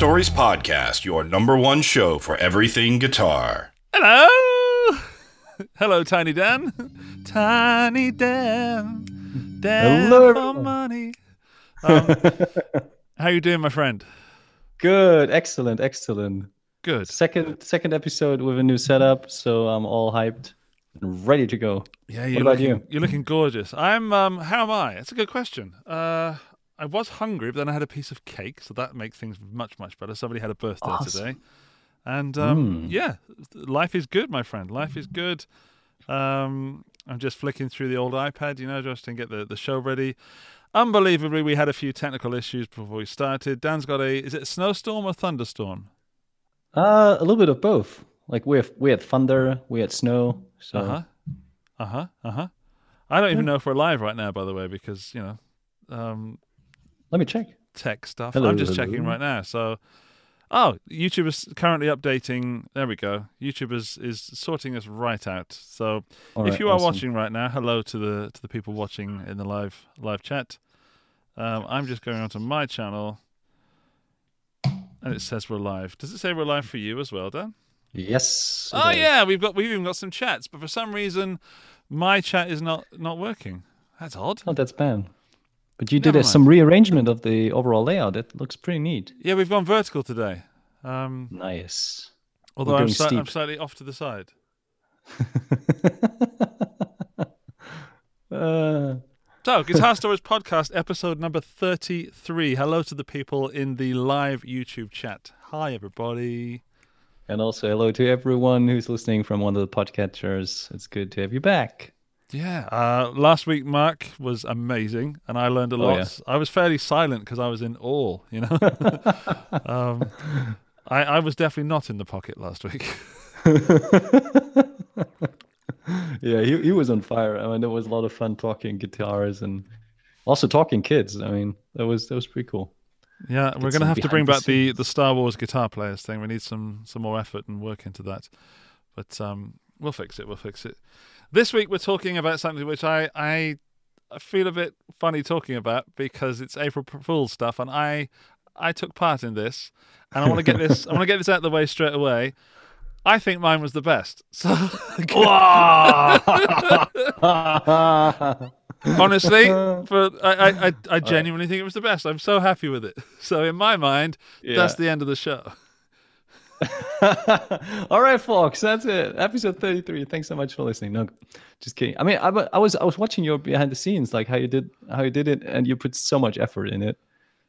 Guitar Stories Podcast, your number one show for everything guitar. Hello, hello, Tiny Dan, Tiny Dan, Dan Hello, for everyone. money. Um, how you doing, my friend? Good, excellent, excellent. Good. Second second episode with a new setup, so I'm all hyped and ready to go. Yeah, you're about looking, you? You're looking gorgeous. I'm. Um, how am I? It's a good question. Uh, I was hungry, but then I had a piece of cake, so that makes things much much better. Somebody had a birthday Awesome. today, and um, Mm. yeah, life is good, my friend. Life is good. Um, I'm just flicking through the old iPad, you know, just to get the, the show ready. Unbelievably, we had a few technical issues before we started. Dan's got a is it a snowstorm or thunderstorm? Uh, a little bit of both. Like we have we had thunder, we had snow. So Uh huh. Uh huh. Uh huh. I don't even know if we're live right now, by the way, because you know, um, let me check. tech stuff. Hello, I'm just checking right now. So, oh, YouTube is currently updating. There we go. YouTube is, is sorting us right out. So, All if right, you are awesome. watching right now, hello to the to the people watching in the live live chat. Um, I'm just going onto my channel, and it says we're live. Does it say we're live for you as well, Dan? Yes. Oh yeah, we've got we've even got some chats, but for some reason, my chat is not not working. That's odd. Not that's bad. But you did Never mind. some rearrangement of the overall layout. It looks pretty neat. Yeah, we've gone vertical today. Um, Nice. although I'm, I'm slightly off to the side. uh, So, Guitar Stories Podcast, episode number 33. Hello to the people in the live YouTube chat. Hi, everybody. and also hello to everyone who's listening from one of the podcatchers. It's good to have you back. Yeah, uh, last week, Mark was amazing, and I learned a Oh, lot. yeah. I was fairly silent because I was in awe, you know? um, I, I was definitely not in the pocket last week. yeah, he he was on fire. I mean, it was a lot of fun talking guitars and also talking kids. I mean, that was that was pretty cool. Yeah, we're going to have to bring the back the, the Star Wars guitar players thing. We need some some more effort and work into that. But um, we'll fix it. We'll fix it. This week we're talking about something which I I, feel a bit funny talking about because it's April Fool's stuff, and I I took part in this, and I want to get this I want to get this out of the way straight away. I think mine was the best. So honestly, for I, I I I genuinely think it was the best. I'm so happy with it. So in my mind, that's the end of the show. All right, folks, that's it. Episode thirty-three. Thanks so much for listening. No, just kidding. I mean, I, I was I was watching your behind the scenes, like how you did how you did it, and you put so much effort in it.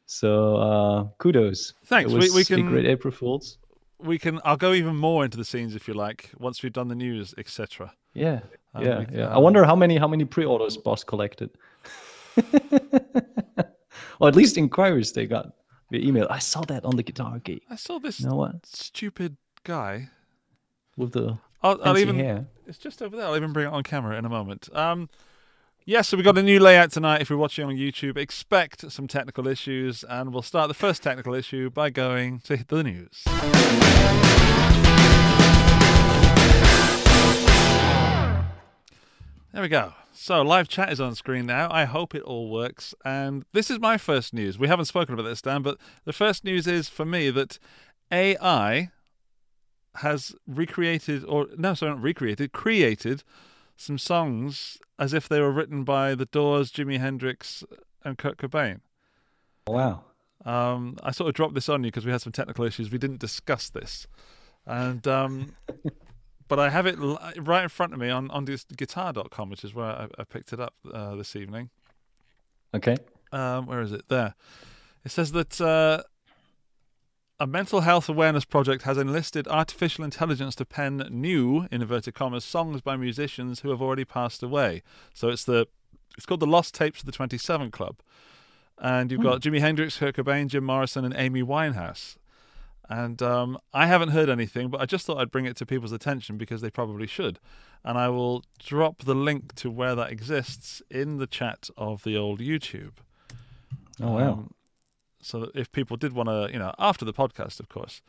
So uh kudos. Thanks. We- we can- great April Fools. We can. I'll go even more into the scenes if you like once we've done the news, etc. Yeah, Um, yeah, we- yeah. I um, wonder how many how many pre-orders Boss collected, or at least inquiries they got via email. I saw that on the Guitar Gate. I saw this You know what? stupid guy. With the I'll, I'll even. hair. It's just over there. I'll even bring it on camera in a moment. Um, yeah, so we've got a new layout tonight. If you're watching on YouTube, expect some technical issues, and we'll start the first technical issue by going to the news. There we go. So live chat is on screen now. I hope it all works. And this is my first news. We haven't spoken about this, Dan, but the first news is for me that AI has recreated, or no, sorry, not recreated, created some songs as if they were written by The Doors, Jimi Hendrix, and Kurt Cobain. Wow. Um, I sort of dropped this on you because we had some technical issues. We didn't discuss this, and um, but I have it right in front of me on on this guitar.com, which is where I, I picked it up uh, this evening. Okay. Um, where is it? There. It says that uh, a mental health awareness project has enlisted artificial intelligence to pen new, in inverted commas, songs by musicians who have already passed away. So it's the it's called the Lost Tapes of the Twenty Seven Club, and you've got Jimi Hendrix, Kurt Cobain, Jim Morrison, and Amy Winehouse. And um, I haven't heard anything, but I just thought I'd bring it to people's attention because they probably should. And I will drop the link to where that exists in the chat of the old YouTube. Oh wow. Um, so that if people did want to, you know, after the podcast, of course,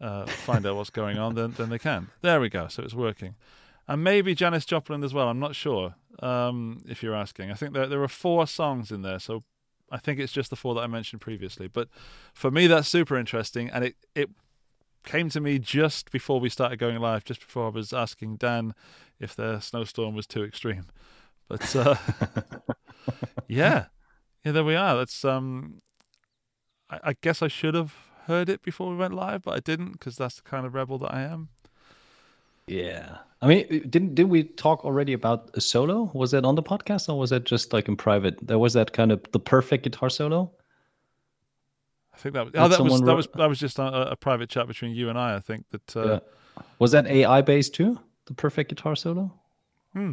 uh, find out what's going on, then then they can. There we go. So it's working, and maybe Janis Joplin as well. I'm not sure. Um, if you're asking, I think there there are four songs in there. So I think it's just the four that I mentioned previously. But for me, that's super interesting, and it it came to me just before we started going live, just before I was asking Dan if the snowstorm was too extreme. But uh, yeah, yeah, there we are. That's um, I, I guess I should have heard it before we went live, but I didn't because that's the kind of rebel that I am. Yeah. I mean, didn't did we talk already about a solo? Was that on the podcast or was that just like in private? There was that kind of the perfect guitar solo. I think that was, That oh, that was that was that was just a, a private chat between you and I. I think that uh, Yeah. Was that AI based too? The perfect guitar solo. Hmm.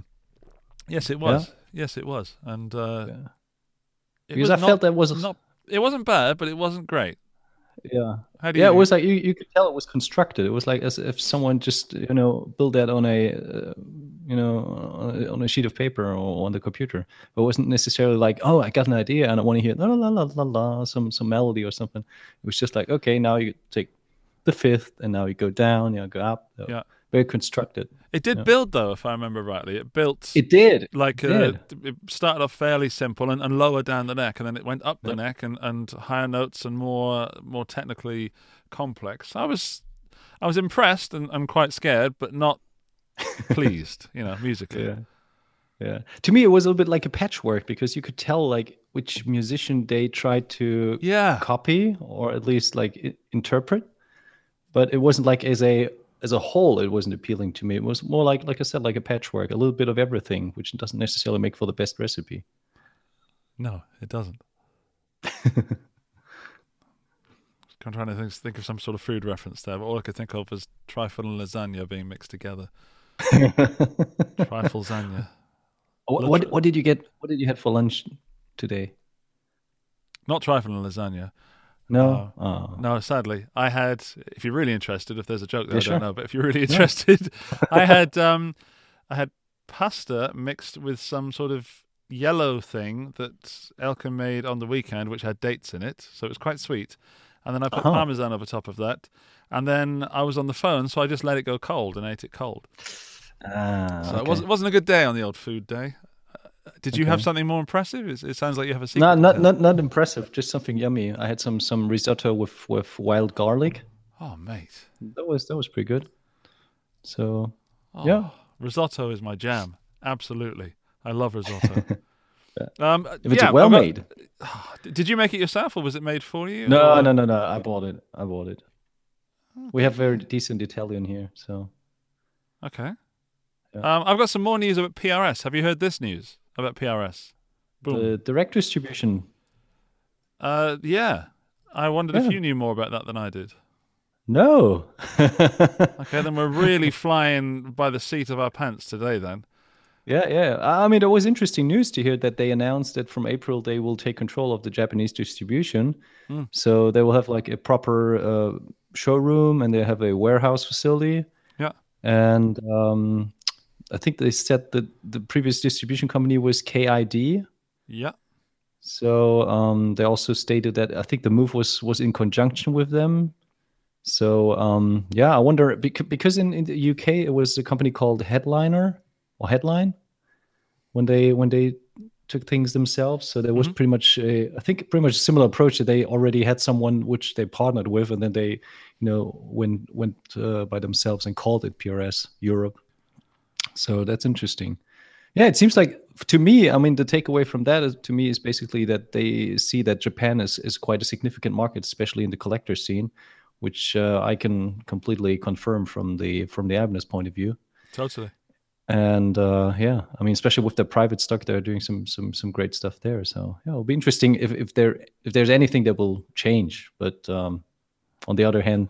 yes, it was. Yes, it was, and uh, Yeah. it Because was I not- felt that was not. It wasn't bad, but it wasn't great. Yeah. Yeah, you? it was like you, you could tell it was constructed. It was like as if someone just you know built that on a uh, you know on a- on a sheet of paper or on the computer. But it wasn't necessarily like oh I got an idea and I want to hear la la la la la some some melody or something. It was just like okay now you take the fifth and now you go down, you know, go up. Yeah. very constructed. It did Yeah. build though, if I remember rightly. It built It did. like it uh, did. it started off fairly simple and, and lower down the neck, and then it went up the Yep. neck and, and higher notes and more more technically complex. I was I was impressed and, and quite scared, but not pleased. You know, musically. Yeah. Yeah. To me, it was a little bit like a patchwork because you could tell like which musician they tried to Yeah. copy or at least like interpret but it wasn't like as a as a whole it wasn't appealing to me it was more like like i said like a patchwork a little bit of everything which doesn't necessarily make for the best recipe No, it doesn't. I'm trying to think, think of some sort of food reference there, but all I could think of was trifle and lasagna being mixed together. Trifle lasagna. what, what what did you get what did you have for lunch today Not trifle and lasagna. No oh. No, sadly, I had. If you're really interested, if there's a joke there, Yeah, I sure. don't know. But if you're really interested, I had um, I had pasta mixed with some sort of yellow thing that Elkin made on the weekend, which had dates in it, so it was quite sweet. And then I put Uh-huh. parmesan over top of that, and then I was on the phone, so I just let it go cold and ate it cold. ah, So okay. it wasn't wasn't a good day on the old food day. Uh, Did you have something more impressive? It, it sounds like you have a secret. no, not not not impressive just something yummy i had some some risotto with with wild garlic Oh, mate. that was that was pretty good so Oh, Yeah. risotto is my jam. Absolutely, I love risotto. um, if it's yeah, well got- made Did you make it yourself, or was it made for you? No, or- no, no, no. I bought it. I bought it. We have very decent Italian here, so Okay. Yeah. Um, I've got some more news about PRS. Have you heard this news about PRS? Boom. the direct distribution. Uh, yeah. I wondered if you knew more about that than I did. No. Okay, then we're really flying by the seat of our pants today. Then. yeah, yeah. I mean, it was interesting news to hear that they announced that from April they will take control of the Japanese distribution. Hmm. So they will have like a proper uh, showroom and they have a warehouse facility. Yeah. And um, I think they said that the previous distribution company was KID. Yeah. So um, they also stated that I think the move was was in conjunction with them. So um, yeah, I wonder because, in, in the UK it was a company called Headliner or Headline when they when they took things themselves. So there was Mhm. pretty much a, I think pretty much a similar approach that they already had someone which they partnered with, and then they you know went went uh, by themselves and called it PRS Europe. So that's interesting. Yeah, it seems like to me, I mean, the takeaway from that is, to me is basically that they see that Japan is, is quite a significant market, especially in the collector scene, which uh, I can completely confirm from the from the Ibanez point of view. Totally. And uh, yeah, I mean, especially with the private stock, they're doing some some some great stuff there. So yeah, it'll be interesting if if there if there's anything that will change. But um, on the other hand,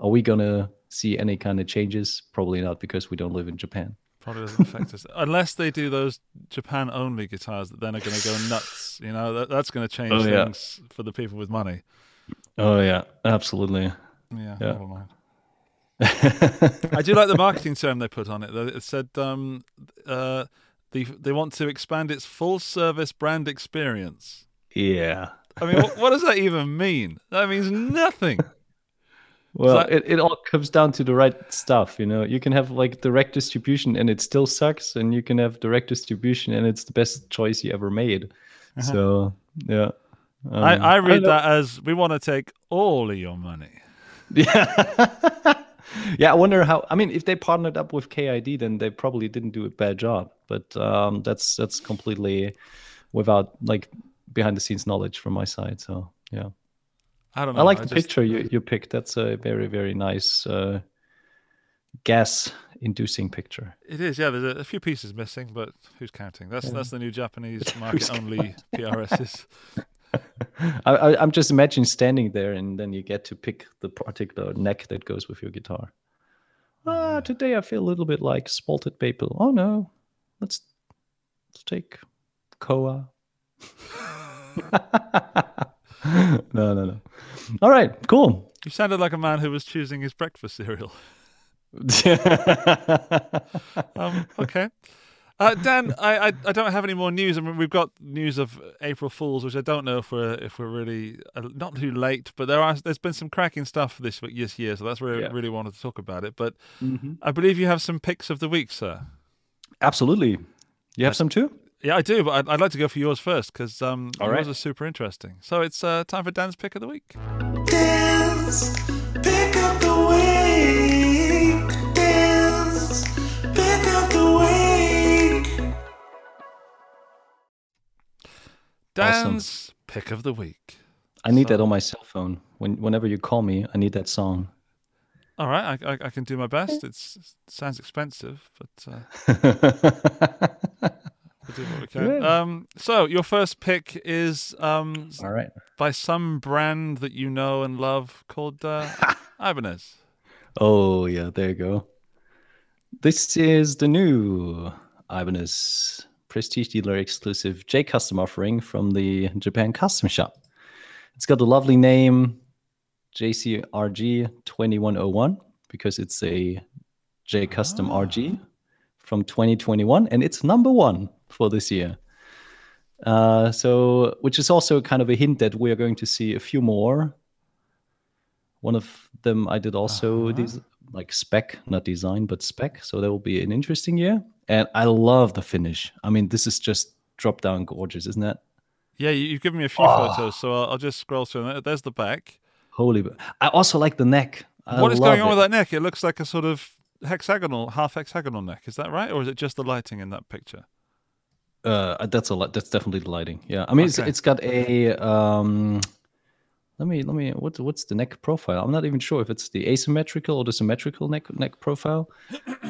are we gonna see any kind of changes? Probably not, because we don't live in Japan. Probably doesn't affect us unless they do those Japan only guitars that then are going to go nuts. You know, that, that's going to change Oh, yeah. things for the people with money. Oh yeah, absolutely. Yeah, Yeah. never mind. I do like the marketing term they put on it. though. It said um, uh, the, they want to expand its full service brand experience. yeah. I mean, what, what does that even mean? That means nothing. Well, that- it, it all comes down to the right stuff, you know. You can have like direct distribution and it still sucks, and you can have direct distribution and it's the best choice you ever made. Uh-huh. So yeah, Um, I, I read don't that as we want to take all of your money. Yeah. yeah, I wonder how. I mean, if they partnered up with KID, then they probably didn't do a bad job. But um, that's that's completely without like behind the scenes knowledge from my side. So yeah, I don't know. I like the just- picture you, you picked. That's a very very nice uh, gas inducing picture. It is, yeah. There's a, a few pieces missing, but who's counting? That's that's the new Japanese market only PRSs. I, I, I'm just imagining standing there, and then you get to pick the particular neck that goes with your guitar. Ah, today I feel a little bit like spalted paper. Oh no, let's let's take Koa. no, no, no. All right, cool. You sounded like a man who was choosing his breakfast cereal. Um, okay. Uh, Dan, I, I I don't have any more news. I mean, we've got news of April Fools, which I don't know if we're if we're really uh, not too late, but there are there's been some cracking stuff this week, this year, so that's where Yeah. I really wanted to talk about it. But Mhm. I believe you have some picks of the week, sir. Absolutely. You have some too? Yeah, I do, but I'd, I'd like to go for yours first because um, All yours right. are super interesting. So it's uh, time for Dan's pick of the week. Dance, pick up the week. Dance, pick up the week. Awesome. Pick of the week. I need that on my cell phone. When whenever you call me, I need that song. All right, I, I, I can do my best. It's it sounds expensive, but uh, we'll do what we can. Um, so your first pick is um, All right. by some brand that you know and love called uh, Ibanez. Oh yeah, there you go. This is the new Ibanez Prestige Dealer exclusive J Custom offering from the Japan Custom Shop. It's got a lovely name, JCRG 2101, because it's a J Custom RG from 2021, and it's number one for this year. Uh, so, which is also kind of a hint that we are going to see a few more. One of them I did also these like spec, not design, but spec. So that will be an interesting year. And I love the finish. I mean, this is just drop down gorgeous, isn't it? Yeah, you, you've given me a few Ah. photos, so I'll, I'll just scroll through. There's the back. Holy! I also like the neck. I what is going on it. with that neck? It looks like a sort of hexagonal, half hexagonal neck. Is that right, or is it just the lighting in that picture? Uh, that's a lot. That's definitely the lighting. Yeah, I mean, it's, it's got a. Um, let me let me. What's what's the neck profile? I'm not even sure if it's the asymmetrical or the symmetrical neck neck profile,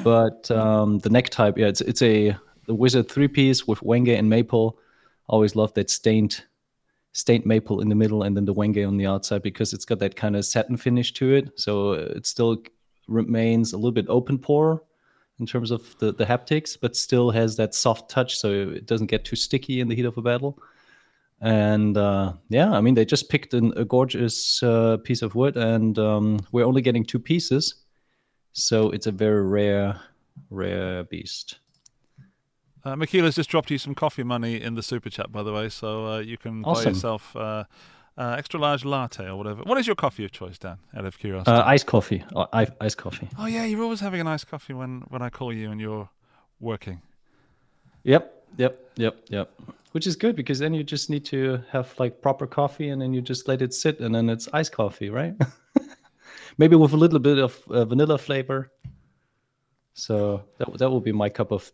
but um, the neck type. Yeah, it's it's a the wizard three piece with wenge and maple. Always love that stained stained maple in the middle and then the wenge on the outside because it's got that kind of satin finish to it. So uh, it still remains a little bit open pore in terms of the, the haptics, but still has that soft touch so it doesn't get too sticky in the heat of a battle. And uh, yeah, I mean, they just picked an, a gorgeous uh, piece of wood, and um, we're only getting two pieces. So it's a very rare, rare beast. Uh, Michaela's just dropped you some coffee money in the super chat, by the way, so uh, you can buy Awesome. yourself uh, extra large latte or whatever. What is your coffee of choice, Dan? Out of curiosity. Uh, iced coffee. Uh, i- iced coffee. oh yeah, you're always having an iced coffee when when I call you and you're working. Yep, yep, yep, yep. Which is good because then you just need to have like proper coffee and then you just let it sit and then it's iced coffee, right? Maybe with a little bit of uh, vanilla flavor. So that that will be my cup of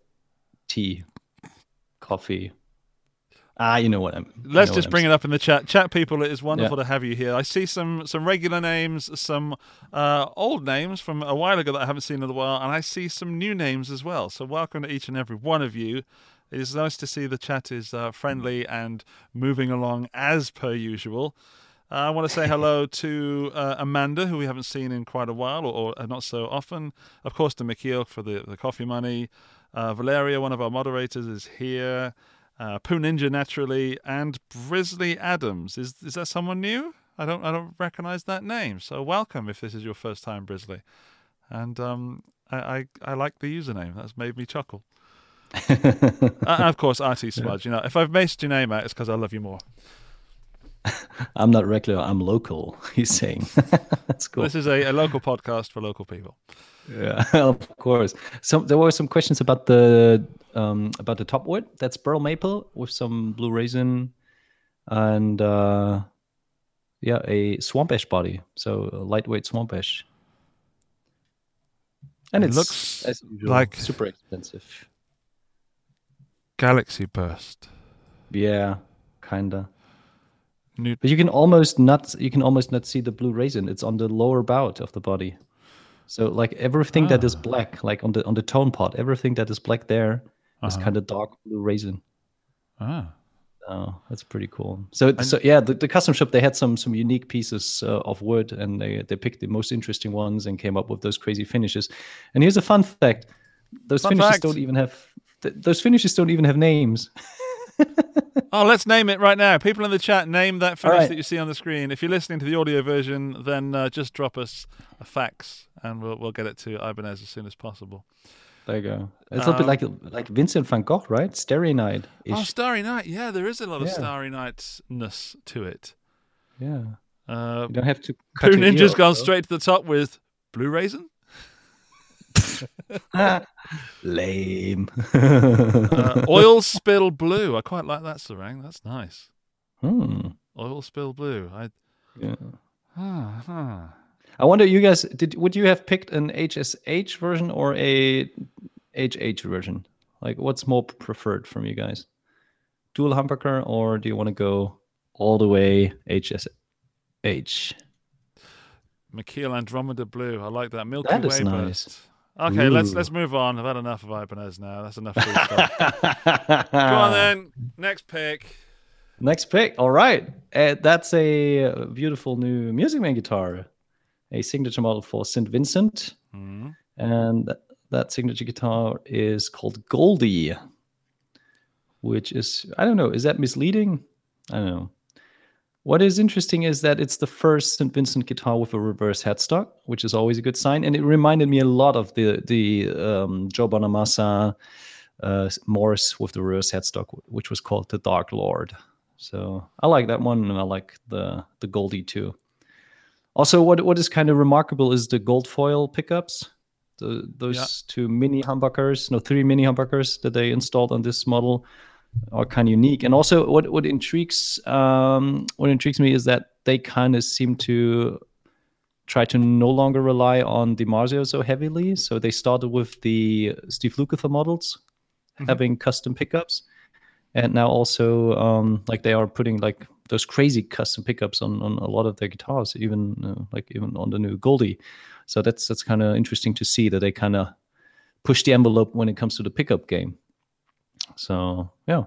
tea, coffee. Ah, you know what I'm. Let's know just bring I'm it up in the chat. Chat people, it is wonderful to have you here. I see some some regular names, some uh, old names from a while ago that I haven't seen in a while, and I see some new names as well. So welcome to each and every one of you. It is nice to see the chat is uh, friendly and moving along as per usual. Uh, I want to say hello to uh, Amanda, who we haven't seen in quite a while, or, or not so often. Of course, to Mikhail for the, the coffee money. Uh, Valeria, one of our moderators, is here. Uh, Poo Ninja, naturally, and Brisley Adams. Is is that someone new? I don't I don't recognize that name. So welcome if this is your first time, Brisley. And um, I, I I like the username. That's made me chuckle. Uh, and of course, RT Smudge. You know, if I've missed your name out, it's because I love you more. I'm not regular. I'm local. He's saying. That's cool. This is a, a local podcast for local people. Yeah, of course. So there were some questions about the um, about the top wood. That's burl maple with some blue resin and uh, yeah, a swamp ash body, so a lightweight swamp ash. And It looks usual, like- super expensive. Galaxy Burst. Yeah, kinda. New- But you can almost not you can almost not see the blue resin. It's on the lower bout of the body. So like everything that is Ah. black, like on the on the tone pot, everything that is black there is Uh-huh. kind of dark blue resin. Ah. Oh, that's pretty cool. So, so yeah, the, the custom shop they had some some unique pieces uh, of wood, and they they picked the most interesting ones and came up with those crazy finishes. And here's a fun fact: those Fun finishes fact. don't even have th- those finishes don't even have names. Oh, let's name it right now. People in the chat, name that finish right. that you see on the screen. If you're listening to the audio version, then uh, just drop us a fax, and we'll we'll get it to Ibanez as soon as possible. There you go. It's a bit like like Vincent van Gogh, right? Starry Night. Um, Oh, Starry Night. Yeah, there is a lot of Yeah. Starry Night-ness to it. yeah. Uh, You don't have to. cut Blue your ear Ninja's gone though. straight to the top with Blue Raisin. Lame. Uh, oil Spill Blue. I quite like that, Sarang. That's nice. Hmm. Oil Spill Blue. I. Yeah. Ah, ah. I wonder, you guys, did would you have picked an HSH version or a HH version? Like, what's more preferred from you guys? Dual humbucker, or do you want to go all the way HSH? McKeel Andromeda Blue. I like that. Milky That is Way nice. Burst. Okay, let's let's move on. I've had enough of Ibanez now. That's enough free stuff. Go on then. Next pick. Next pick. All right, uh, that's a beautiful new Music Man guitar, a signature model for St. Vincent, Hmm. and th- that signature guitar is called Goldie, which is I don't know. Is that misleading? I don't know. What is interesting is that it's the first St. Vincent guitar with a reverse headstock, which is always a good sign, and it reminded me a lot of the the um, Joe Bonamassa uh, Morris with the reverse headstock, which was called the Dark Lord. So I like that one, and I like the the Goldie too. Also, what what is kind of remarkable is the gold foil pickups. The, those Yeah. two mini humbuckers, no, three mini humbuckers that they installed on this model are kind of unique. And also, what what intrigues um, what intrigues me is that they kind of seem to try to no longer rely on DiMarzio so heavily. So they started with the Steve Lukather models having custom pickups, and now also um, like they are putting like those crazy custom pickups on, on a lot of their guitars, even uh, like even on the new Goldie. So that's that's kind of interesting to see that they kind of push the envelope when it comes to the pickup game. So yeah,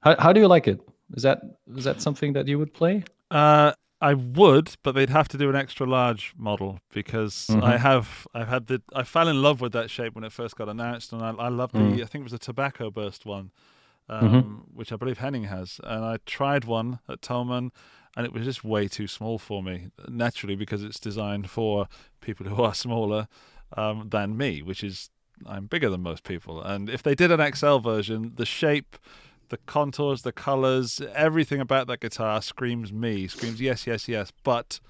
how how do you like it? Is that is that something that you would play? Uh, I would, but they'd have to do an extra large model because I have I've had the I fell in love with that shape when it first got announced, and I, I love the I think it was a tobacco burst one, um, which I believe Henning has, and I tried one at Thomann, and it was just way too small for me naturally because it's designed for people who are smaller um, than me, which is I'm bigger than most people, and if they did an XL version, the shape the contours, the colors, everything about that guitar screams me, screams yes, yes, yes. But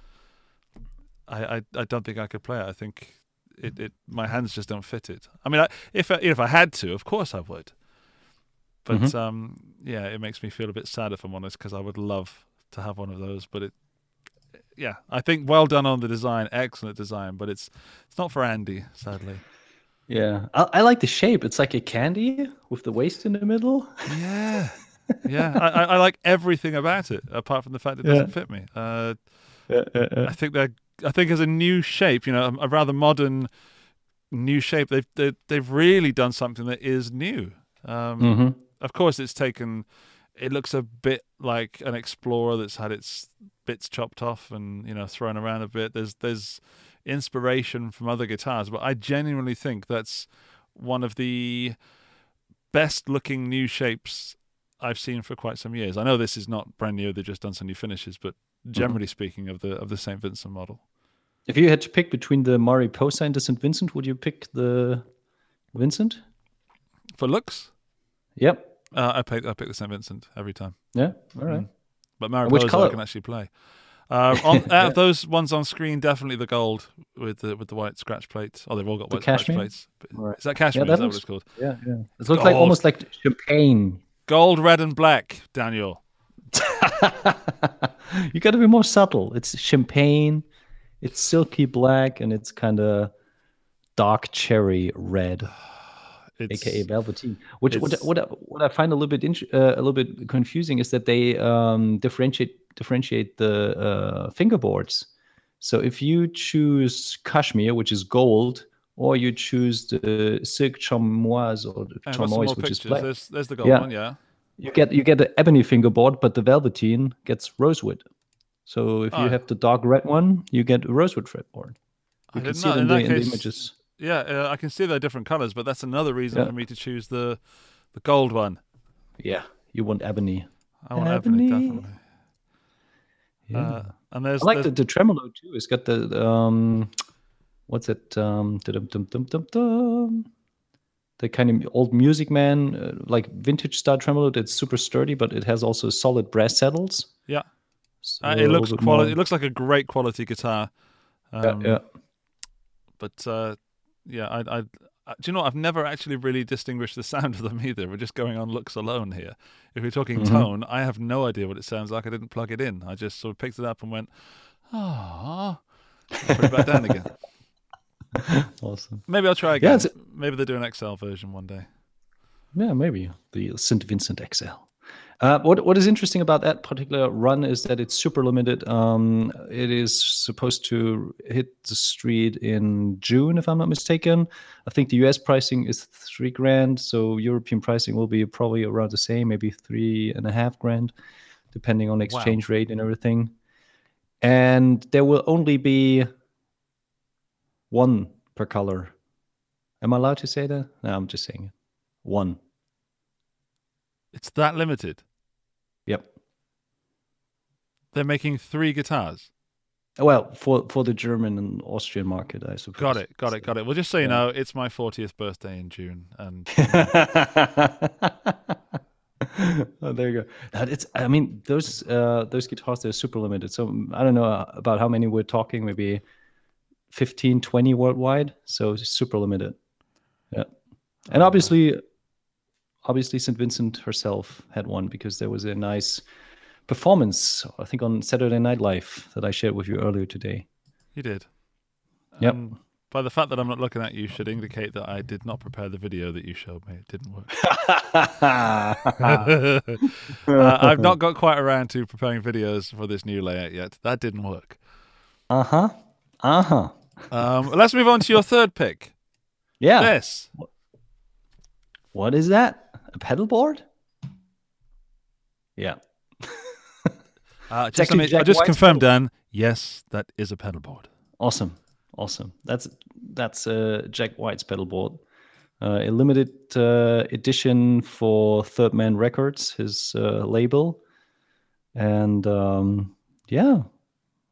I, I, I don't think I could play it. I think it, it my hands just don't fit it. I mean, I, if I, if I had to, of course I would. But um, yeah, it makes me feel a bit sad if I'm honest, because I would love to have one of those. But it, yeah, I think well done on the design, excellent design. But it's it's not for Andy, sadly. Yeah, I, I like the shape. It's like a candy with the waist in the middle. Yeah, yeah. I, I, like everything about it, apart from the fact that it doesn't fit me. Uh, I think they're. I think as a new shape, you know, a, rather modern new shape, they've they, they've really done something that is new. Um, Mm-hmm. Of course, it's taken. It looks a bit like an Explorer that's had its bits chopped off and you know thrown around a bit. There's there's inspiration from other guitars, but I genuinely think that's one of the best looking new shapes I've seen for quite some years. I know this is not brand new; they've just done some new finishes, but generally speaking, of the of the Saint Vincent model. If you had to pick between the Mariposa and the St. Vincent, would you pick the Vincent? For looks, Yep. uh, I pick I pick the Saint Vincent every time. Yeah. All right. But Mariposa I colour? can actually play. Uh, on, out of those ones on screen, definitely the gold with the with the white scratch plates. Oh, they've all got white scratch cashmere? plates. Right. Is that cashmere? Yeah, that is that what it's called? Yeah, yeah. It looks like almost like champagne. Gold, red, and black. Daniel. you got to be more subtle. It's champagne, it's silky black, and it's kind of dark cherry red, It's, aka velveteen. Which what, what I- what I find a little bit int- uh, a little bit confusing is that they um, differentiate differentiate the uh, fingerboards. So if you choose cashmere, which is gold, or you choose the silk chamois or chamois, which is black, There's, there's the gold Yeah. one, yeah. you get you get the ebony fingerboard, but the velveteen gets rosewood. So if Oh. you have the dark red one, you get a rosewood fretboard. I You can see not- it in, in in the images. Yeah, uh, I can see they're different colors, but that's another reason Yeah. for me to choose the the gold one. Yeah, you want ebony. I want ebony, Ebony. definitely. Yeah. Uh, and there's, I like the, there's the tremolo too. It's got the the, um, what's it? Um, dum dum dum dum dum. The kind of old Music Man, uh, like vintage style tremolo. That's super sturdy, but it has also solid brass saddles. yeah. So Uh, it looks quality. more- It looks like a great quality guitar. Yeah, Um, yeah. But uh, yeah, I, I, I, do you know? what? I've never actually really distinguished the sound of them either. We're just going on looks alone here. If we're talking Mm-hmm. tone, I have no idea what it sounds like. I didn't plug it in. I just sort of picked it up and went, ah, put it back down again. Awesome. Maybe I'll try again. it's- Maybe they'll do an XL version one day. Yeah, maybe the St. Vincent XL. Uh, what what is interesting about that particular run is that it's super limited. Um, it is supposed to hit the street in June, if I'm not mistaken. I think the US pricing is three grand, so European pricing will be probably around the same, maybe three and a half grand, depending on exchange rate and everything. And there will only be one per color. Am I allowed to say that? No, I'm just saying it. One. It's that limited. They're making three guitars. Well, for for the German and Austrian market, I suppose. Got it. Got it. Got it. Well, just so you Yeah. know, it's my 40th birthday in June, and oh, there you go. That it's. I mean, those uh, those guitars they're super limited. So mm, I don't know uh, about how many we're talking. Maybe 15, 20 worldwide. So it's super limited. Yeah, and obviously, obviously, St. Vincent herself had one because there was a nice performance. I think on Saturday Night Live that I shared with you earlier today. you did. Yep. Um, by the fact that I'm not looking at you should indicate that I did not prepare the video that you showed me. It didn't work. uh, I've not got quite around to preparing videos for this new layout yet. That didn't work. Uh huh. Uh huh. Um, let's move on to your third pick. Yeah. This. What is that? A pedal board? Yeah. Uh, just, me, Jack I just White's confirmed, Dan. Yes, that is a pedal board. Awesome. Awesome. That's that's uh, Jack White's pedal board. Uh, a limited uh, edition for Third Man Records, his uh, label. And um, yeah,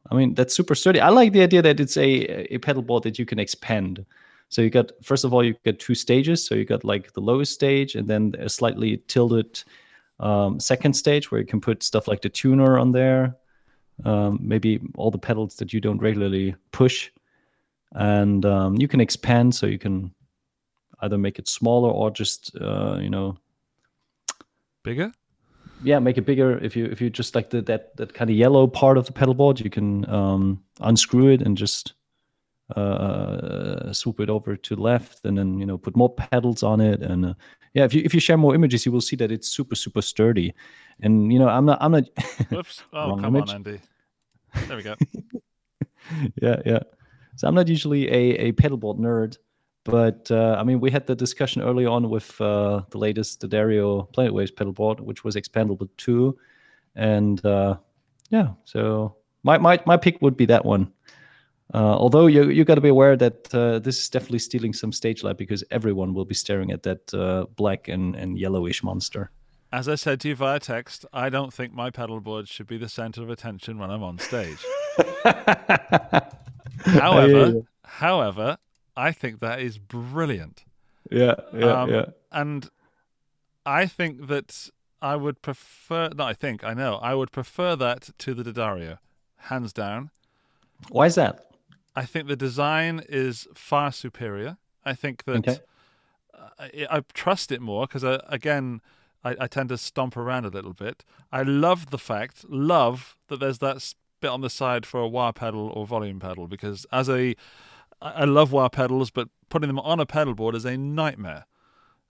I mean that's super sturdy. I like the idea that it's a a pedal board that you can expand. So you got first of all you get two stages. So you got like the lowest stage and then a slightly tilted um, second stage where you can put stuff like the tuner on there, um, maybe all the pedals that you don't regularly push, and um, you can expand so you can either make it smaller or just uh, you know Bigger? yeah make it bigger if you if you just like the, that that kind of yellow part of the pedal board you can um, unscrew it and just uh, swoop it over to left and then you know put more pedals on it and uh, yeah if you if you share more images you will see that it's super super sturdy and you know i'm not i'm not Whoops. Oh, come image. on, Andy. There we go. yeah yeah so i'm not usually a, a pedalboard nerd but uh, i mean we had the discussion early on with uh, the latest the dario planet waves pedalboard which was expandable too and uh, yeah so my, my my pick would be that one uh, although you you got to be aware that uh, this is definitely stealing some stage light because everyone will be staring at that uh, black and, and yellowish monster As I said to you via text, I don't think my pedal board should be the center of attention when I'm on stage. however, you. however, I think that is brilliant. yeah yeah Um, yeah And I think that I would prefer, no, I think, I know, I would prefer that to the D'Addario, hands down. why is that I think the design is far superior. I think that Okay. uh, I, I trust it more because, uh, again, I, I tend to stomp around a little bit. I love the fact, love that there's that bit on the side for a wah pedal or volume pedal because as a, I love wah pedals, but putting them on a pedal board is a nightmare.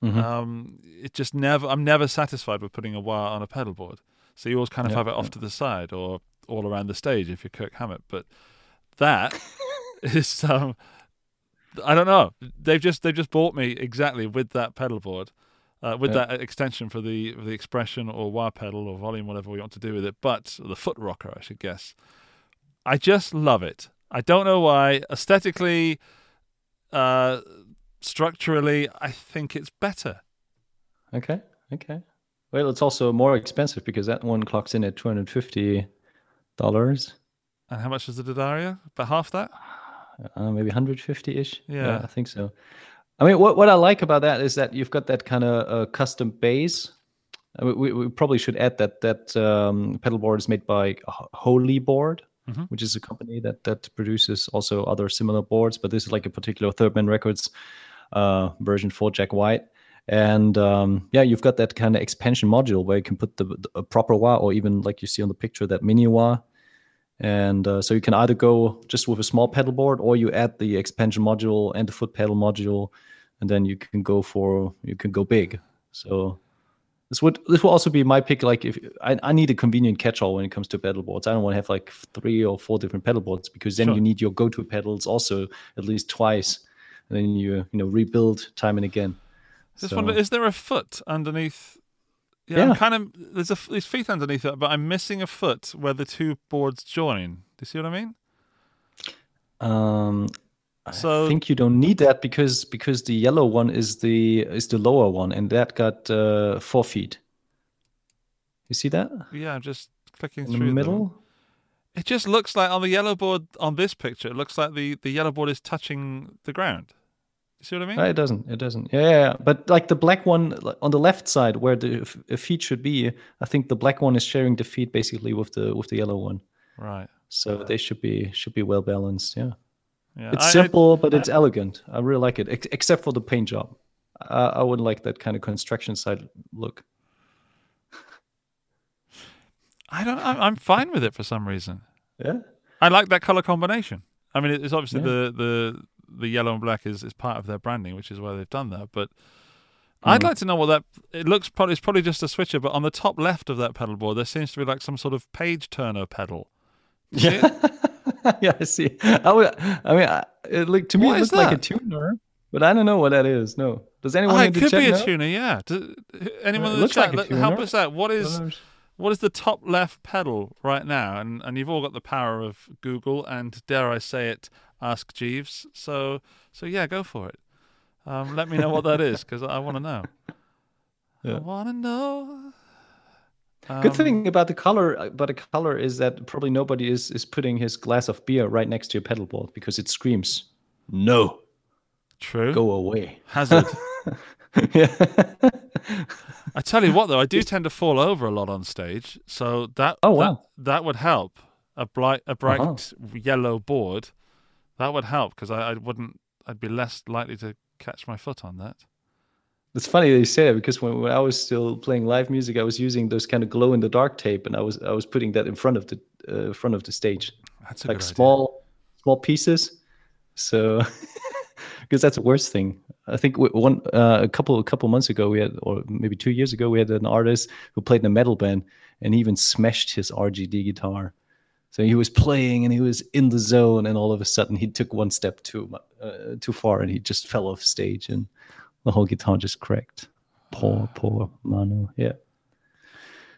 Um, it just never. I'm never satisfied with putting a wah on a pedal board. So you always kind of have it off to the side or all around the stage if you're Kirk Hammett. But that is, um, I don't know. They've just they've just bought me exactly with that pedal board, uh, with Yeah. that extension for the for the expression or wah pedal or volume, whatever we want to do with it. But the foot rocker, I should guess. I just love it. I don't know why. Aesthetically, uh, structurally, I think it's better. Okay. Okay. Well, it's also more expensive because that one clocks in at two hundred fifty dollars, And how much is the D'Addario? About half that? Uh, maybe hundred fifty ish. Yeah. I think so. I mean, what what I like about that is that you've got that kind of uh, custom base. I mean, we, we probably should add that that um, pedal board is made by Holeyboard, Mhm. which is a company that that produces also other similar boards, but this is like a particular Third Man Records uh, version for Jack White. And um, yeah, you've got that kind of expansion module where you can put the, the a proper wah, or even like you see on the picture, that mini wah. And uh, so you can either go just with a small pedal board, or you add the expansion module and the foot pedal module, and then you can go for you can go big. So this would this will also be my pick. Like if I, I need a convenient catch-all when it comes to pedal boards. I don't want to have like three or four different pedal boards because then Sure. you need your go-to pedals also at least twice, and then you you know rebuild time and again. Just So- wonder, is there a foot underneath? Yeah, I'm kind of. There's a, there's feet underneath it, but I'm missing a foot where the two boards join. Do you see what I mean? Um, So- I think you don't need that because because the yellow one is the is the lower one, and that got uh, four feet. You see that Yeah, I'm just clicking in through the them. middle? It just looks like on the yellow board on this picture. It looks like the the yellow board is touching the ground. See what I mean? No, it doesn't. It doesn't. Yeah, yeah, yeah. But like the black one on the left side where the feet should be, I think the black one is sharing the feet basically with the with the yellow one. Right. So they should be should be well balanced. Yeah, Yeah. it's I- I- simple, but it's elegant. I really like it, ex- except for the paint job. I, I wouldn't like that kind of construction side look. I don't. I'm, I'm fine with it for some reason. Yeah. I like that color combination. I mean, it's obviously Yeah. the, the the yellow and black is, is part of their branding, which is why they've done that. But I'd Hmm. like to know what that it looks. Probably it's probably just a switcher, but on the top left of that pedal board, there seems to be like some sort of page turner pedal. You see yeah, I see. I would. I mean, I, it look to me What it is looked like a tuner, but I don't know what that is. No. Does anyone in it could be a know? tuner. Yeah. Do, anyone in the looks chat like help us out? What is what is the top left pedal right now? And and you've all got the power of Google and dare I say it, Ask Jeeves. So so yeah, go for it. Um, let me know what that is because I want to know. I want to know. Good Um, thing about the color, about the color is that probably nobody is is putting his glass of beer right next to your pedal board because it screams, "No, True. go away." Hazard. yeah. I tell you what, though, I do tend to fall over a lot on stage, so that Oh, that, wow. that would help. A bright a bright Uh-huh. yellow board, that would help because I, I wouldn't. I'd be less likely to catch my foot on that. It's funny that you say that because when, when I was still playing live music, I was using those kind of glow in the dark tape, and I was I was putting that in front of the uh, front of the stage, That's a like small small pieces. So because that's the worst thing. I think one uh, a couple a couple months ago we had, or maybe two years ago, we had an artist who played in a metal band, and he even smashed his RGD guitar. So he was playing and he was in the zone, and all of a sudden he took one step too uh, too far, and he just fell off stage, and the whole guitar just cracked. Poor, poor Manu. Yeah,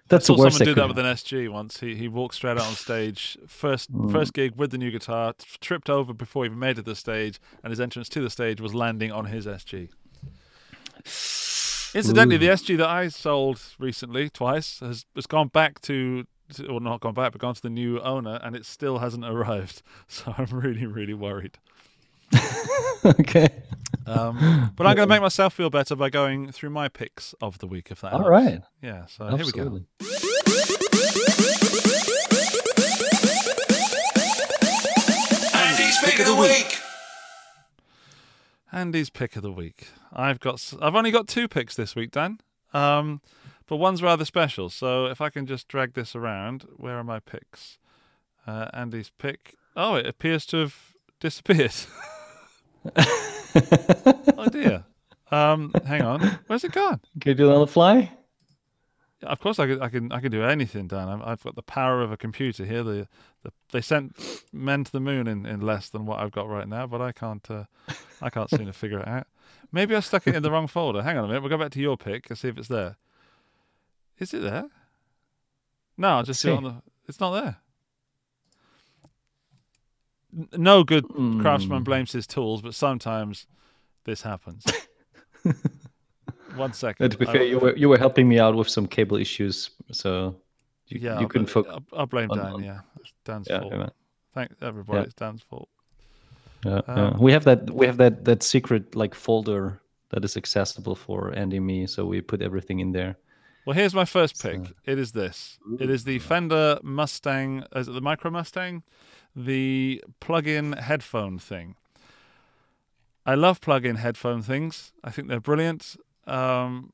that's I the saw worst. someone do could that with an SG once. He he walked straight out on stage, first Mm. first gig with the new guitar, tripped over before he even made it to the stage, and his entrance to the stage was landing on his SG. Incidentally, the SG that I sold recently twice has has gone back to, to, or not gone back, but gone to the new owner, and it still hasn't arrived. So I'm really really worried. okay. Um, but I'm going to make myself feel better by going through my picks of the week. If that All helps. right. yeah. So here we go. Absolutely. Andy's pick of the week. Andy's pick of the week. I've got. I've only got two picks this week, Dan. Um, but one's rather special. So if I can just drag this around, where are my picks? Uh, Andy's pick. Oh, it appears to have disappeared. oh dear. Um, hang on. Where's it gone? Can you do it on the fly? Of course, I can. I can. I can do anything, Dan. I've, I've got the power of a computer here. The, the they sent men to the moon in, in less than what I've got right now, but I can't. Uh, I can't seem to figure it out. Maybe I stuck it in the wrong folder. Hang on a minute. We'll go back to your pick and see if it's there. Is it there? No, I'll just see it on the. It's not there. N- No good craftsman Hmm. blames his tools, but sometimes this happens. One second. To be I- fair, you were you were helping me out with some cable issues, so you, yeah, you I'll couldn't bl- focus. I'll, I'll blame on- Dan. on- yeah, it's Dan's Yeah, fault. yeah, Thank everybody. Yeah. It's Dan's fault. yeah, Um, yeah. We have that we have that that secret like folder that is accessible for Andy and me, so we put everything in there. Well, here's my first pick. It is this. It is the Fender Mustang. Is it the Micro Mustang? The plug-in headphone thing. I love plug-in headphone things. I think they're brilliant. Um,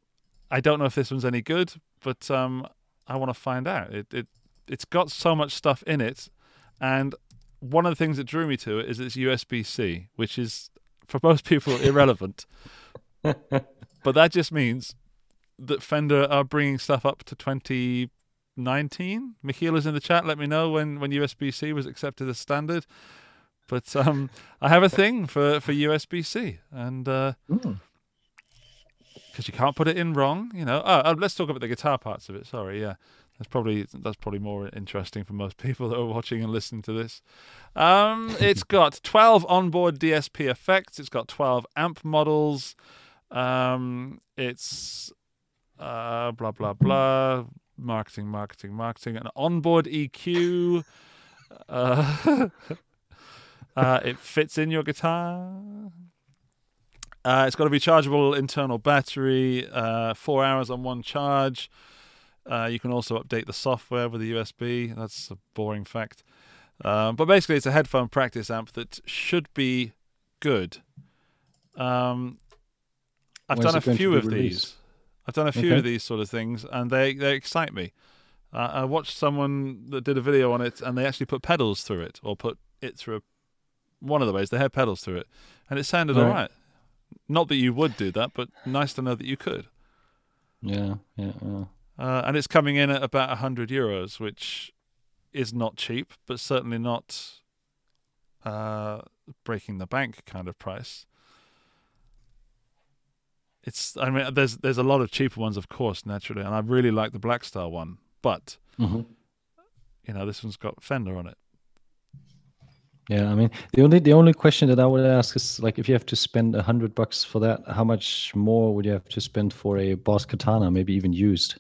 I don't know if this one's any good, but um, I want to find out. It, it it's got so much stuff in it, and one of the things that drew me to it is it's USB-C, which is for most people irrelevant. but that just means that Fender are bringing stuff up to 2019. Michiel is in the chat. Let me know when, when USB C was accepted as standard. But um, I have a thing for, for USB C, and because you can't put it in wrong, you know. Oh, oh, let's talk about the guitar parts of it. Sorry, yeah, that's probably that's probably more interesting for most people that are watching and listening to this. Um, it's got 12 onboard DSP effects. It's got 12 amp models. Um, it's uh, blah blah blah. Marketing, marketing, marketing. An onboard EQ. Uh, uh, it fits in your guitar. Uh, it's got a rechargeable internal battery. Uh, four hours on one charge. Uh, you can also update the software with a USB. That's a boring fact. Um, but basically, it's a headphone practice amp that should be good. Um, I've When's done a it going to few of released? these. I've done a few Okay. of these sort of things, and they they excite me. Uh, I watched someone that did a video on it, and they actually put pedals through it, or put it through a, one of the ways they had pedals through it, and it sounded Right. all right. Not that you would do that, but nice to know that you could. Yeah, yeah, yeah. Uh, and it's coming in at about 100 euros, which is not cheap, but certainly not uh, breaking the bank kind of price. It's, I mean, there's there's a lot of cheaper ones, of course, naturally, and I really like the Blackstar one, but Mhm. you know, this one's got Fender on it. Yeah, I mean, the only the only question that I would ask is like, if you have to spend a hundred bucks for that, how much more would you have to spend for a Boss Katana, maybe even used?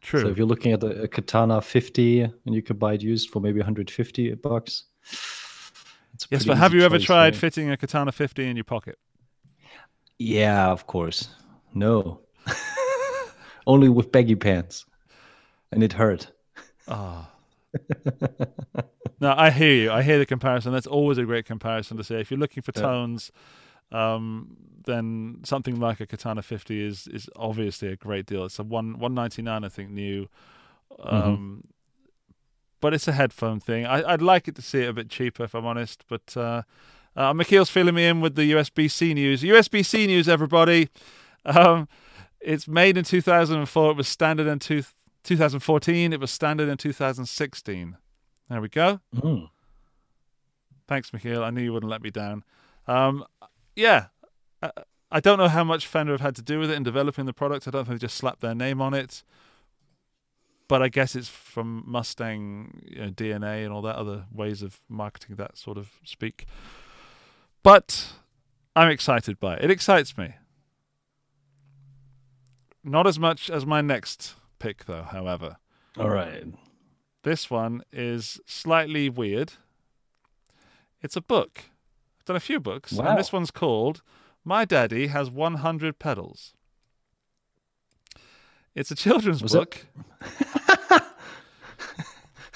True. So if you're looking at a, a Katana 50 and you could buy it used for maybe 150 bucks. yes, but have you ever tried right? fitting a Katana 50 in your pocket? Yeah, of course. No. Only with baggy pants. And it hurt. Ah. no, I hear you. I hear the comparison. That's always a great comparison to say. If you're looking for Yeah. tones, um, then something like a Katana 50 is is obviously a great deal. It's a one 199, I think, new. Um, But it's a headphone thing. I, I'd like it to see it a bit cheaper, if I'm honest. But uh, uh, Michiel's filling me in with the USB C news. USB C news, everybody. Um, it's made in 2004. It was standard in two, 2014. It was standard in 2016. There we go. Mm. Thanks, Michiel. I knew you wouldn't let me down. Um, yeah, I, I don't know how much Fender have had to do with it in developing the product. I don't think they just slapped their name on it. But I guess it's from Mustang you know, DNA and all that other ways of marketing that sort of speak. But I'm excited by it. It excites me. Not as much as my next pick, though, however. All right. This one is slightly weird. It's a book. I've done a few books, Wow. and this one's called "My Daddy Has 100 Pedals." It's a children's Was book,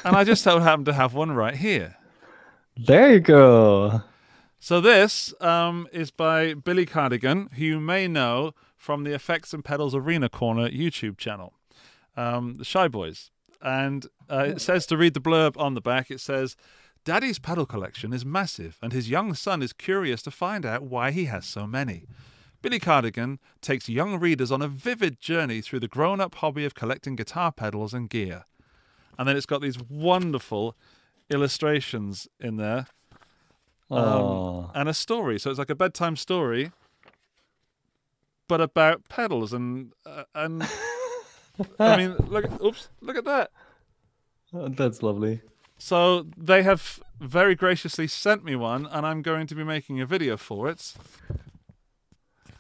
and I just so happen to have one right here. There you go. So this um, is by Billy Cardigan, who you may know from the Effects and Pedals Arena Corner YouTube channel, um, the Shy Boys. And uh, it says to read the blurb on the back, it says, Daddy's pedal collection is massive, and his young son is curious to find out why he has so many. Billy Cardigan takes young readers on a vivid journey through the grown up hobby of collecting guitar pedals and gear. And then it's got these wonderful illustrations in there um, Oh, and a story. So it's like a bedtime story, but about pedals and uh, and I mean, look, oops, look at that. that's lovely. So they have very graciously sent me one, and I'm going to be making a video for it.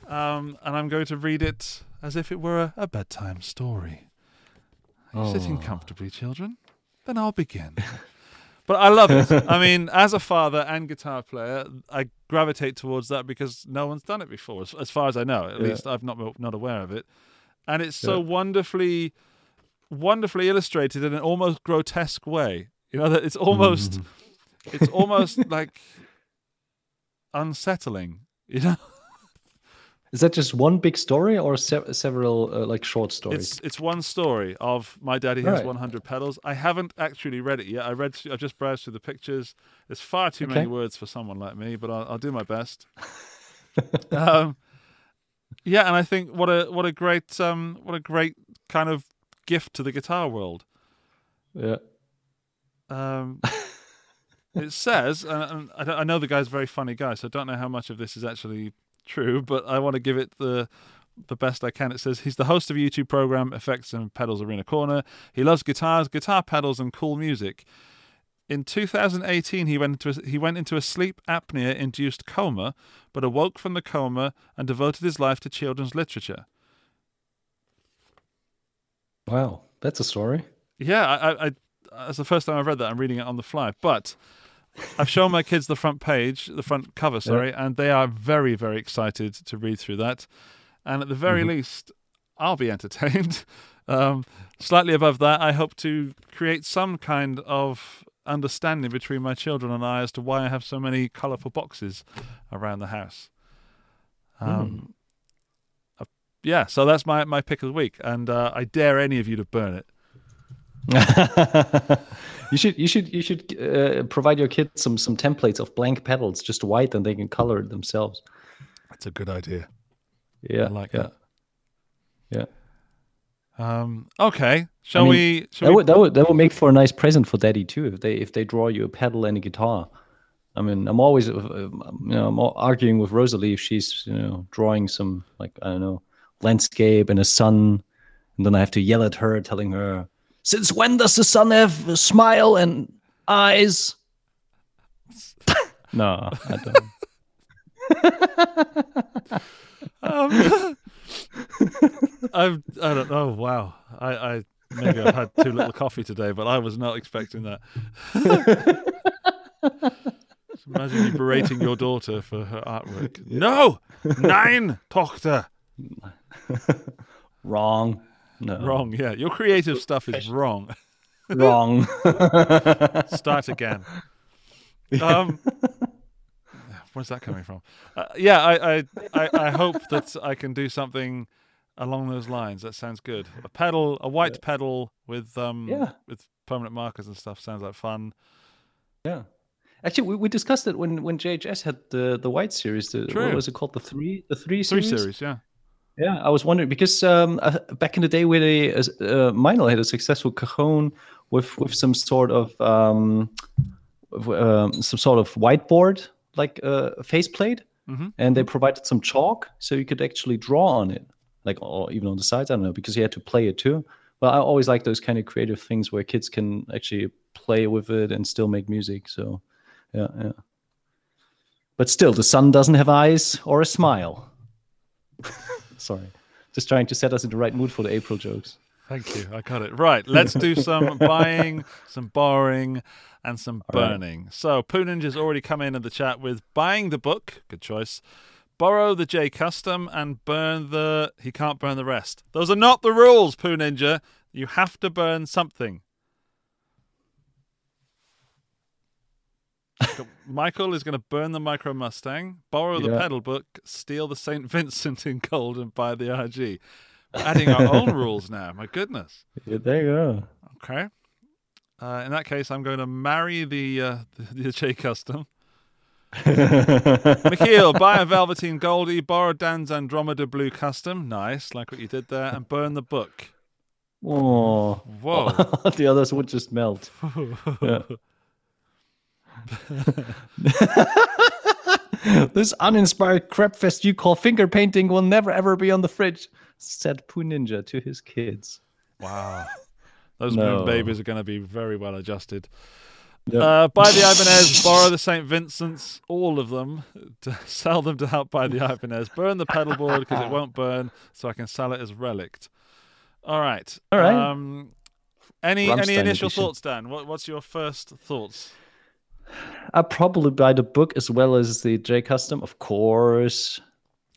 Um, and I'm going to read it as if it were a, a bedtime story. Are you sitting comfortably, children? Then I'll begin. but I love it. I mean, as a father and guitar player, I gravitate towards that because no one's done it before, as, as far as I know. At Yeah. least I'm not not aware of it. And it's so Yeah. wonderfully, wonderfully illustrated in an almost grotesque way. You know that it's almost, it's almost like unsettling. You know, Is that just one big story or se- several uh, like short stories? it's it's one story of my daddy has Right. 100 pedals. I haven't actually read it yet. I read, I just browsed through the pictures. There's far too many words for someone like me, but I'll, I'll do my best. um, yeah, and I think what a what a great um, what a great kind of gift to the guitar world. yeah. Um, it says, and, and I, I know the guy's a very funny guy, so I don't know how much of this is actually true, but I want to give it the the best I can. It says he's the host of a YouTube program Effects and Pedals Arena Corner. He loves guitars, guitar pedals, and cool music. In 2018, he went into a, he went into a sleep apnea induced coma, but awoke from the coma and devoted his life to children's literature. Wow, that's a story. Yeah, I, I, I that's the first time I've read that. I'm reading it on the fly, but I've shown my kids the front page, the front cover, sorry, and they are very, very excited to read through that. And at the very least, I'll be entertained. Um, slightly above that, I hope to create some kind of understanding between my children and I as to why I have so many colourful boxes around the house. Um, uh, yeah, so that's my, my pick of the week, and uh, I dare any of you to burn it. you should you should you should uh, provide your kids some some templates of blank pedals, just white, and they can color it themselves. That's a good idea. Yeah, I like yeah, that. Yeah, Um, okay, shall mean, we? Shall that we would that would that would make for a nice present for daddy too if they if they draw you a pedal and a guitar. I mean, I'm always uh, you know I'm arguing with Rosalie if she's you know drawing some like I don't know landscape and a sun, and then I have to yell at her, telling her, "Since when does the sun have a smile and eyes?" no, I don't. um, I've, I don't know. Wow, I, I maybe I've had too little coffee today, but I was not expecting that. Imagine you berating your daughter for her artwork. No, nine, Tochter. Wrong. No. Wrong. Yeah, your creative stuff is wrong. Wrong. Start again. Um, where's that coming from? Uh, yeah, I, I, I, I hope that I can do something along those lines. That sounds good. A pedal, a white pedal with um, Yeah. with permanent markers and stuff sounds like fun. yeah. Actually, we, we discussed it when when JHS had the the white series. The, True. What was it called? The three the three series. Three series. series, yeah. Yeah, I was wondering because um, uh, back in the day, where they uh, uh, Meinl had a successful cajon with with some sort of um, um, some sort of whiteboard like uh, faceplate, Mhm. and they provided some chalk so you could actually draw on it, like or even on the sides. I don't know because you had to play it too. But I always like those kind of creative things where kids can actually play with it and still make music. So, yeah, yeah. But still, the sun doesn't have eyes or a smile. Sorry. Just trying to set us in the right mood for the April jokes. Thank you. I got it. Right. Let's do some buying, some borrowing, and some right. burning. So Poo Ninja's already come in in the chat with buying the book. Good choice. Borrow the J Custom and burn the. He can't burn the rest. Those are not the rules, Poo Ninja. You have to burn something. Michael is going to burn the Micro Mustang, borrow the Yeah. pedal book, steal the St. Vincent in gold, and buy the RG. We're adding our own rules now. My goodness. Yeah, there you go. Okay. Uh, in that case, I'm going to marry the uh, the, the J Custom. Michiel, buy a Velveteen Goldie, borrow Dan's Andromeda Blue Custom. Nice, like what you did there, and burn the book. Oh, Whoa. the others would just melt. Yeah. this uninspired crapfest you call finger painting will never ever be on the fridge, said Pooh Ninja to his kids. Wow. Those No. moon babies are going to be very well adjusted. Yep. Uh, buy the Ibanez, borrow the St. Vincent's, all of them, to sell them to help buy the Ibanez. Burn the pedal board because it won't burn, so I can sell it as relict. All right. All right. Um, any any initial edition. thoughts, Dan? What, what's your first thoughts? I'll probably buy the book as well as the J Custom, of course.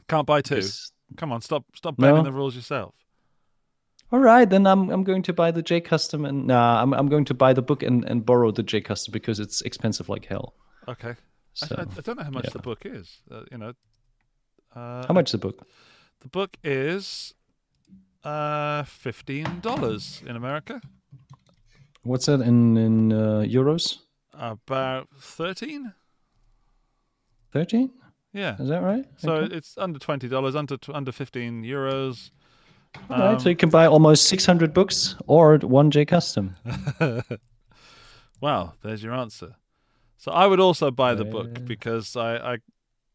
Can't buy two. Come on, stop stop No. the rules yourself. All right, then I'm I'm going to buy the J Custom and nah, I'm I'm going to buy the book and, and borrow the J Custom because it's expensive like hell. Okay. I- So I, I don't know how much yeah. the book is. Uh, you know, uh, how much is the book? The book is uh, fifteen dollars in America. What's that in in uh, euros? About thirteen. Thirteen? Yeah. Is that right? So Okay. it's under twenty dollars, under under fifteen euros. All right, um, so you can buy almost 600 books or one J Custom. Wow, there's your answer. So I would also buy the book because I, I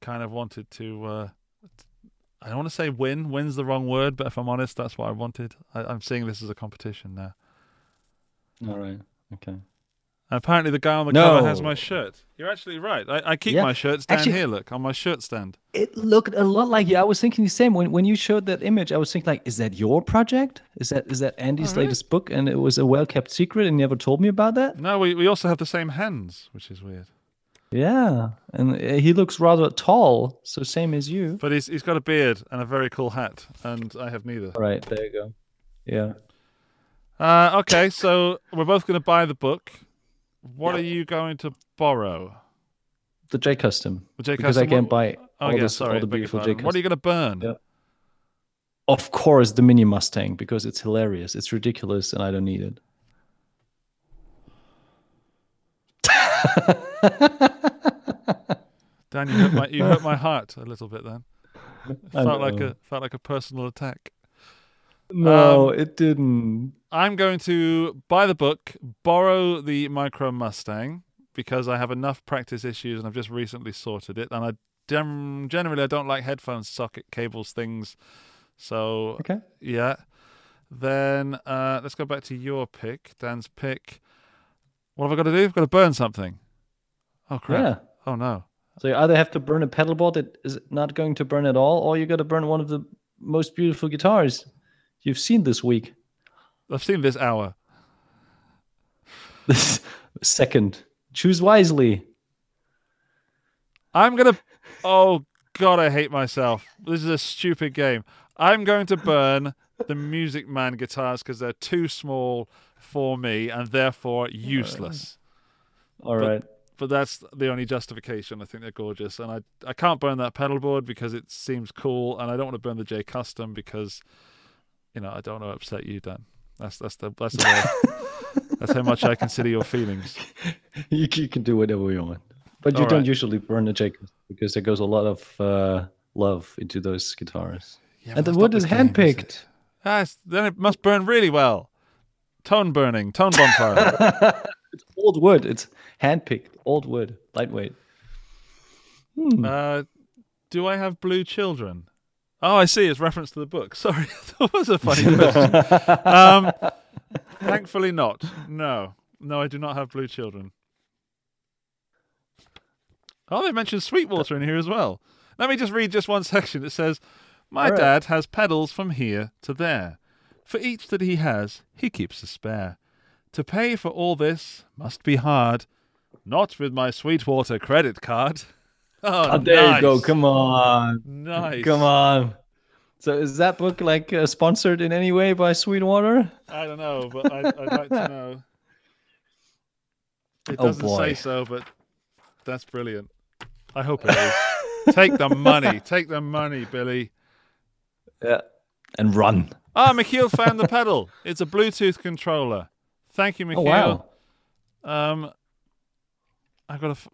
kind of wanted to. Uh, I don't want to say win. Win's the wrong word, but if I'm honest, that's what I wanted. I, I'm seeing this as a competition now. All right. Okay. And apparently, the guy on the cover has my shirt. You're actually right. I, I keep Yeah. my shirts down Actually- here. Look on my shirt stand. It looked a lot like you. I was thinking the same when when you showed that image. I was thinking like, is that your project? Is that is that Andy's really? latest book? And it was a well kept secret, and you never told me about that. No, we, we also have the same hands, which is weird. Yeah, and uh, he looks rather tall, so same as you. But he's he's got a beard and a very cool hat, and I have neither. All right, there you go. Yeah. Uh, okay, so we're both going to buy the book. What are you going to borrow? The J Custom. The J because I Custom, can't what- buy Oh all, yeah, this, sorry. all the beautiful J pardon. Custom. What are you going to burn? Yeah. Of course, the Mini Mustang because it's hilarious. It's ridiculous, and I don't need it. Dan, you hurt my you hurt my heart a little bit. Then I felt like a felt like a personal attack. No, Um, it didn't. I'm going to buy the book, borrow the Micro Mustang because I have enough practice issues and I've just recently sorted it. And I generally I don't like headphones, socket cables, things. So Okay. yeah. Then uh, let's go back to your pick, Dan's pick. What have I got to do? I've got to burn something. Oh crap! Yeah. Oh no! So you either have to burn a pedal board that is not going to burn at all, or you got to burn one of the most beautiful guitars you've seen this week. I've seen this hour. This second, choose wisely. I'm gonna. Oh God, I hate myself. This is a stupid game. I'm going to burn the Music Man guitars because they're too small for me and therefore useless. All right. But that's the only justification. I think they're gorgeous, and I I can't burn that pedal board because it seems cool, and I don't want to burn the J Custom because, you know, I don't want to upset you, Dan. That's that's the that's the way, that's how much I consider your feelings. You, you can do whatever you want, but you All don't right. usually burn the Custom because there goes a lot of uh, love into those guitars. Yeah, and the that's wood not is this game, is it? handpicked. Ah, then it must burn really well. Tone burning, tone bonfire. It's old wood. It's handpicked, old wood, lightweight. Hmm. uh, do I have blue children? Oh, I see. It's reference to the book. Sorry, that was a funny question. um, thankfully, not. No, no, I do not have blue children. Oh, they mentioned Sweetwater in here as well. Let me just read just one section. It says, "My right. dad has pedals from here to there. For each that he has, he keeps a spare. To pay for all this must be hard. Not with my Sweetwater credit card." Oh, Oh, there you go. Come on. Nice. Come on. So is that book like uh, sponsored in any way by Sweetwater? I don't know, but I'd, I'd like to know. It Oh, doesn't boy. say so, but That's brilliant. I hope it is. Take the money. Take the money, Billy. Yeah. And run. Ah, Michiel found the pedal. It's a Bluetooth controller. Thank you, Michiel. Oh wow. Um, I got a. F-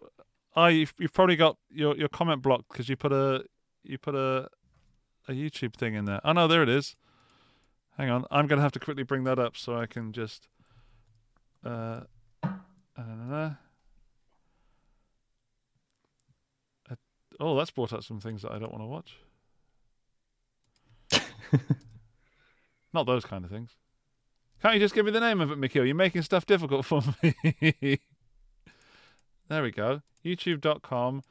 oh, you've, you've probably got your, your comment blocked because you put a you put a a YouTube thing in there. Oh no, there it is. Hang on, I'm gonna have to quickly bring that up so I can just. Uh, uh, oh, that's brought up some things that I don't want to watch. Not those kind of things. Can't you just give me the name of it, Michiel? You're making stuff difficult for me. there we go. YouTube.com.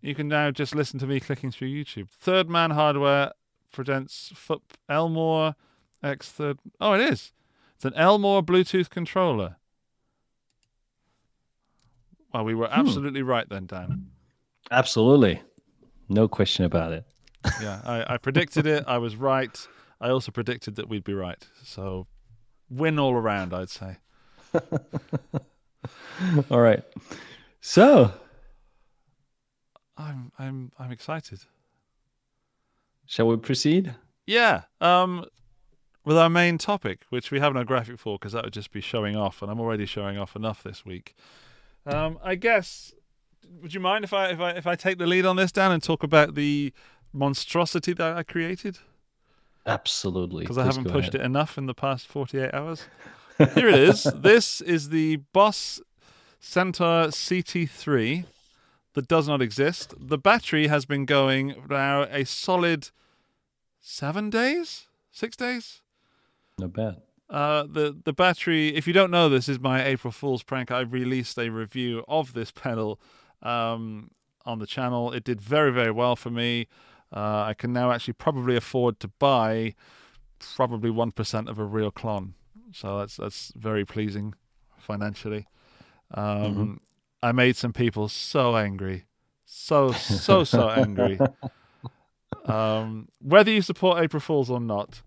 You can now just listen to me clicking through YouTube. Third Man Hardware presents Foot Elmore X Third. Oh, it is. It's an Elmore Bluetooth controller. Well, we were hmm. absolutely right then, Dan. Absolutely. No question about it. Yeah, I, I predicted it. I was right. I also predicted that we'd be right. So, win all around, I'd say. All right. So, I'm I'm I'm excited. shall we proceed? Yeah. Um, with our main topic, which we have no graphic for because that would just be showing off, and I'm already showing off enough this week. Um, I guess. Would you mind if I if I if I take the lead on this, Dan, and talk about the monstrosity that I created? Absolutely. because I haven't pushed ahead. it enough in the past 48 hours. Here it is. This is the Boss Centaur CT3 that does not exist. The battery has been going now a solid seven days, six days. Not bad. Uh, the the battery. If you don't know, this is my April Fool's prank. I released a review of this pedal um, on the channel. It did very very well for me. Uh, I can now actually probably afford to buy probably one percent of a real Klon. So that's that's very pleasing financially. Um, I made some people so angry, so so so angry. Um, whether you support April Fools or not,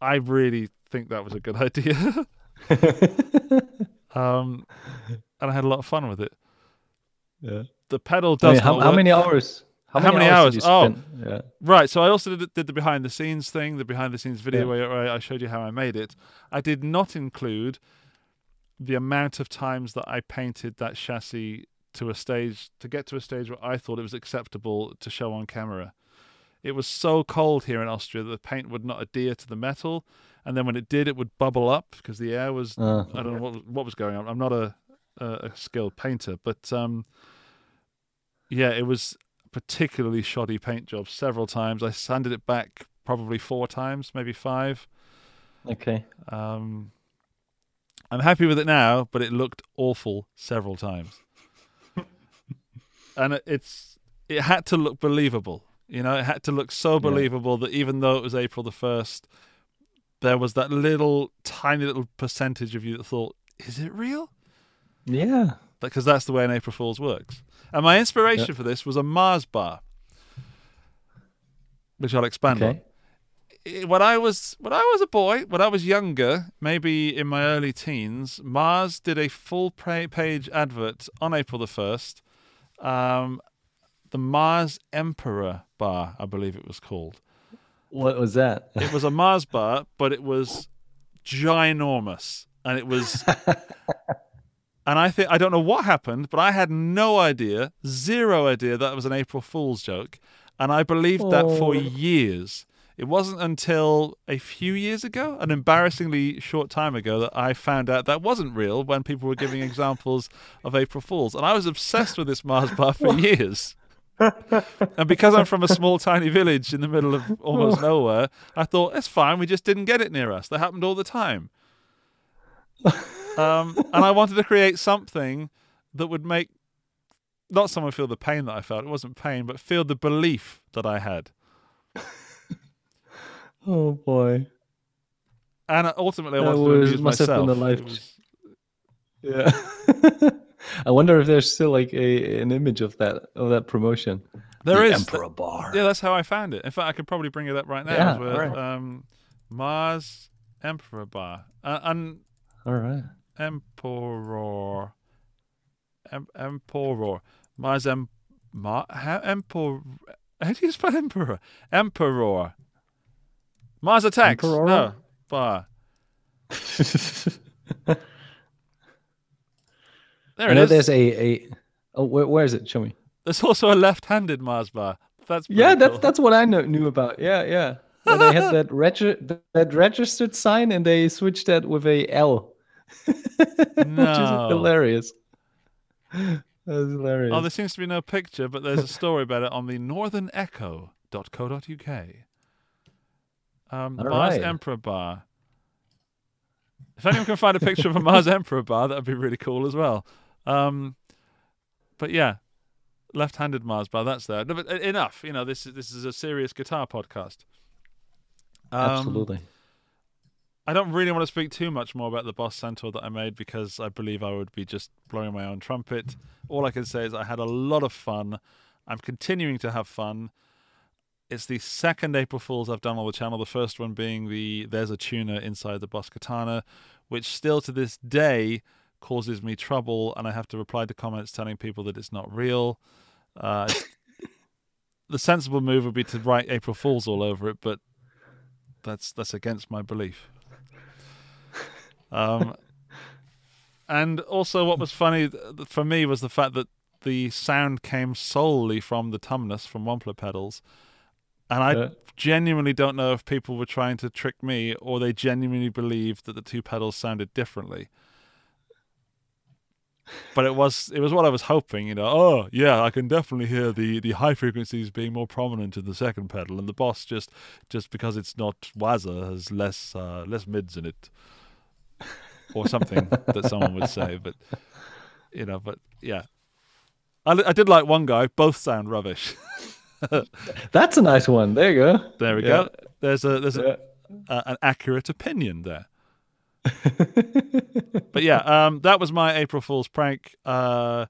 I really think that was a good idea. um, and I had a lot of fun with it. Yeah. The pedal I does mean, how, how many hours? How many hours? did you Oh. Yeah. Right. So I also did, did the behind the scenes thing, the behind the scenes video Yeah. where I showed you how I made it. I did not include the amount of times that I painted that chassis to a stage to get to a stage where I thought it was acceptable to show on camera. It was so cold here in Austria that the paint would not adhere to the metal, and then when it did, it would bubble up because the air was Uh, I don't know what what was going on. I'm not a a, skilled painter, but um, yeah, it was a particularly shoddy paint job. Several times I sanded it back probably four times, maybe five. okay. Um, I'm happy with it now, but it looked awful several times, and it's it had to look believable. You know, it had to look so believable that even though it was April the first, there was that little tiny little percentage of you that thought, "Is it real?" Yeah. because that's the way an April Fool's works. And my inspiration for this was a Mars bar, which I'll expand Okay. on. When I was when I was a boy, when I was younger, maybe in my early teens, Mars did a full page advert on April the first. Um, the Mars Emperor bar, I believe it was called. What was that? It was a Mars bar, but it was ginormous, and it was. and I think I don't know what happened, but I had no idea, zero idea that it was an April Fool's joke, and I believed that for Oh. years. It wasn't until a few years ago, an embarrassingly short time ago, that I found out that wasn't real when people were giving examples of April Fools. And I was obsessed with this Mars bar for years. and because I'm from a small, tiny village in the middle of almost nowhere, I thought, it's fine, we just didn't get it near us. That happened all the time. Um, and I wanted to create something that would make not someone feel the pain that I felt, it wasn't pain, but feel the belief that I had. Oh boy. And ultimately, I That wanted to was- amuse must have myself. been a life was- Yeah. I wonder if there's still like a an image of that of that promotion. There the is. Emperor Bar. Yeah, that's how I found it. In fact, I could probably bring it up right now. Yeah, as we're, um, Mars Emperor Bar. Uh, and All right. Emperor em- Emperor. Mars em- Mar- ha- Emperor. How do you spell Emperor? Emperor. Mars attacks. No. Bar. There I it know is. there's a a. Oh, where, where is it? Show me. There's also a left-handed Mars bar. That's Yeah, that's cool. that's what I know, knew about. Yeah, yeah. Where they had that regi- that registered sign, and they switched that with a L, which is No. hilarious. That's hilarious. Oh, there seems to be no picture, but there's a story about it on the northernecho.co.uk. Um, All Mars right. Emperor Bar. If anyone can find a picture of a Mars Emperor bar, that would be really cool as well. Um, but yeah, left-handed Mars bar. That's there. No, but e- enough. You know, this is this is a serious guitar podcast. Um, Absolutely. I don't really want to speak too much more about the Boss Centaur that I made because I believe I would be just blowing my own trumpet. All I can say is I had a lot of fun. I'm continuing to have fun. It's the second April Fools I've done on the channel. The first one being the There's a Tuner Inside the Boss Katana, which still to this day causes me trouble, and I have to reply to comments telling people that it's not real. Uh, the sensible move would be to write April Fools all over it, but that's that's against my belief. Um, and also, what was funny for me was the fact that the sound came solely from the tumnus from Wampler pedals, and I Yeah. genuinely don't know if people were trying to trick me or they genuinely believed that the two pedals sounded differently. But it was it was what I was hoping, you know. Oh yeah, I can definitely hear the, the high frequencies being more prominent in the second pedal, and the boss just just because it's not Waza has less uh, less mids in it, or something that someone would say. But you know, but yeah, I, I did like one guy. Both sound rubbish. That's a nice one. There you go. There we Yeah. go. There's a there's Yeah. a, a, an accurate opinion there. but yeah, um, that was my April Fool's prank. Uh,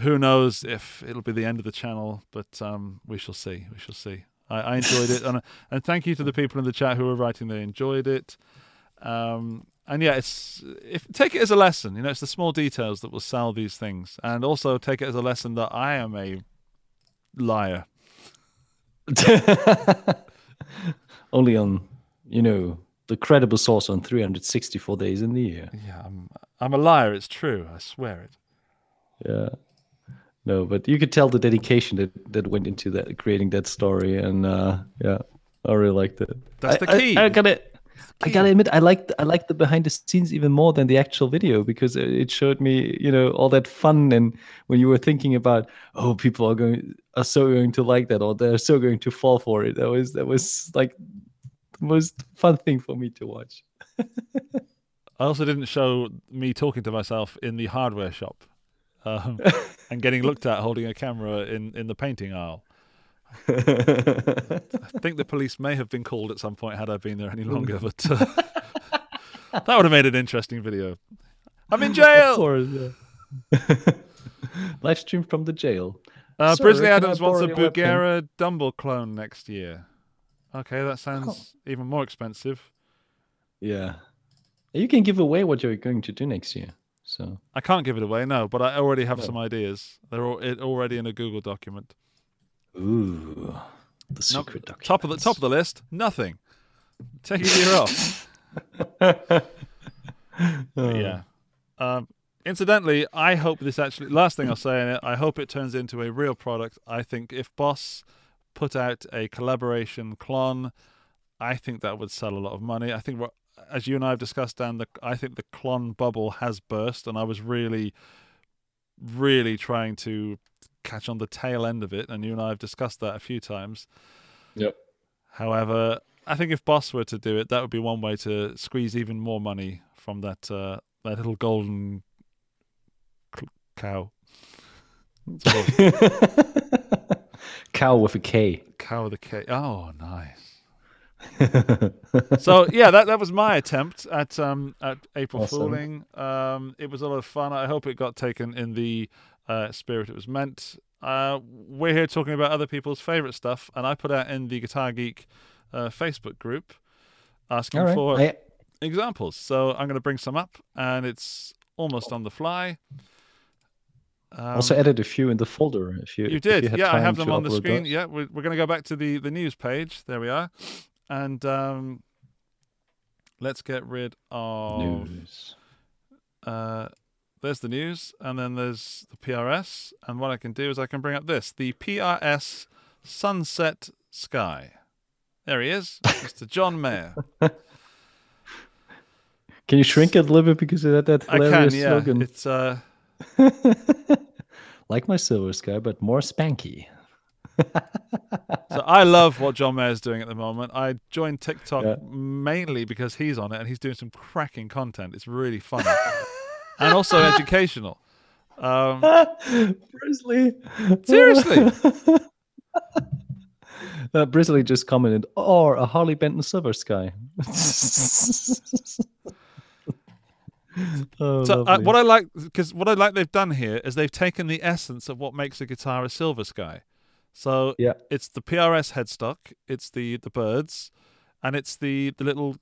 who knows if it'll be the end of the channel, but um, we shall see. We shall see. I, I enjoyed it, and and thank you to the people in the chat who were writing they enjoyed it. Um, and yeah, it's if take it as a lesson. You know, it's the small details that will sell these things, and also take it as a lesson that I am a liar. Only on, you know, the credible source on 364 days in the year. Yeah, I'm I'm a liar. It's true. I swear it. Yeah. No, but you could tell the dedication that, that went into that creating that story, and uh, yeah, I really liked it. That's I- the key. I, gotta, I gotta admit, I liked I liked the behind the scenes even more than the actual video because it- showed me, you know, all that fun and when you were thinking about, oh, people are going are so going to like that or they're so going to fall for it. That was that was like the most fun thing for me to watch. I also didn't show me talking to myself in the hardware shop um, and getting looked at holding a camera in, in the painting aisle. I think the police may have been called at some point had I been there any longer, but uh, that would have made an interesting video. I'm in Of jail. course, yeah. Live stream from the jail. Uh, Brisley Adams wants a? Bugera Dumble clone next year. Okay, that sounds even more expensive. Yeah. You can give away what you're going to do next year. So I can't give it away, no, but I already have No. some ideas. They're all, it, already in a Google document. Ooh. The secret document. Top of the top of the list, nothing. Take a year off. But yeah. Um, incidentally, I hope this actually. Last thing I'll say in it, I hope it turns into a real product. I think if Boss put out a collaboration Klon, I think that would sell a lot of money. I think, what, as you and I have discussed, Dan, the, I think the Klon bubble has burst, and I was really, really trying to catch on the tail end of it. And you and I have discussed that a few times. Yep. However, I think if Boss were to do it, that would be one way to squeeze even more money from that uh, that little golden cl- cow. Cow with a K. cow with a K. Oh, nice. so yeah, that that was my attempt at um at April Awesome. Fooling. Um, it was a lot of fun. I hope it got taken in the uh, spirit it was meant. Uh, we're here talking about other people's favorite stuff, and I put out in the Guitar Geek uh, Facebook group asking right. for I, examples. So I'm going to bring some up, and it's almost on the fly. also added a few in the folder. If you Um, You did, you yeah. I have them on the screen. those. Yeah, we're, we're going to go back to the the news page. There we are, and um, let's get rid of. News. Uh, there's the news, and then there's the PRS. And what I can do is I can bring up this the PRS Sunset Sky. There he is, Mr. John Mayer. Can you shrink it a little bit because of that, that I can, yeah. slogan? It's uh, like my Silver Sky, but more spanky. So I love what John Mayer's doing at the moment. I joined TikTok Yeah. mainly because he's on it and he's doing some cracking content. It's really funny and also educational. Um, Brisley. seriously, Uh, Brisley just commented, or a Harley Benton Silver Sky. oh, so uh, what I like because what I like they've done here is they've taken the essence of what makes a guitar a Silver Sky. So Yeah. it's the PRS headstock, it's the the birds, and it's the the little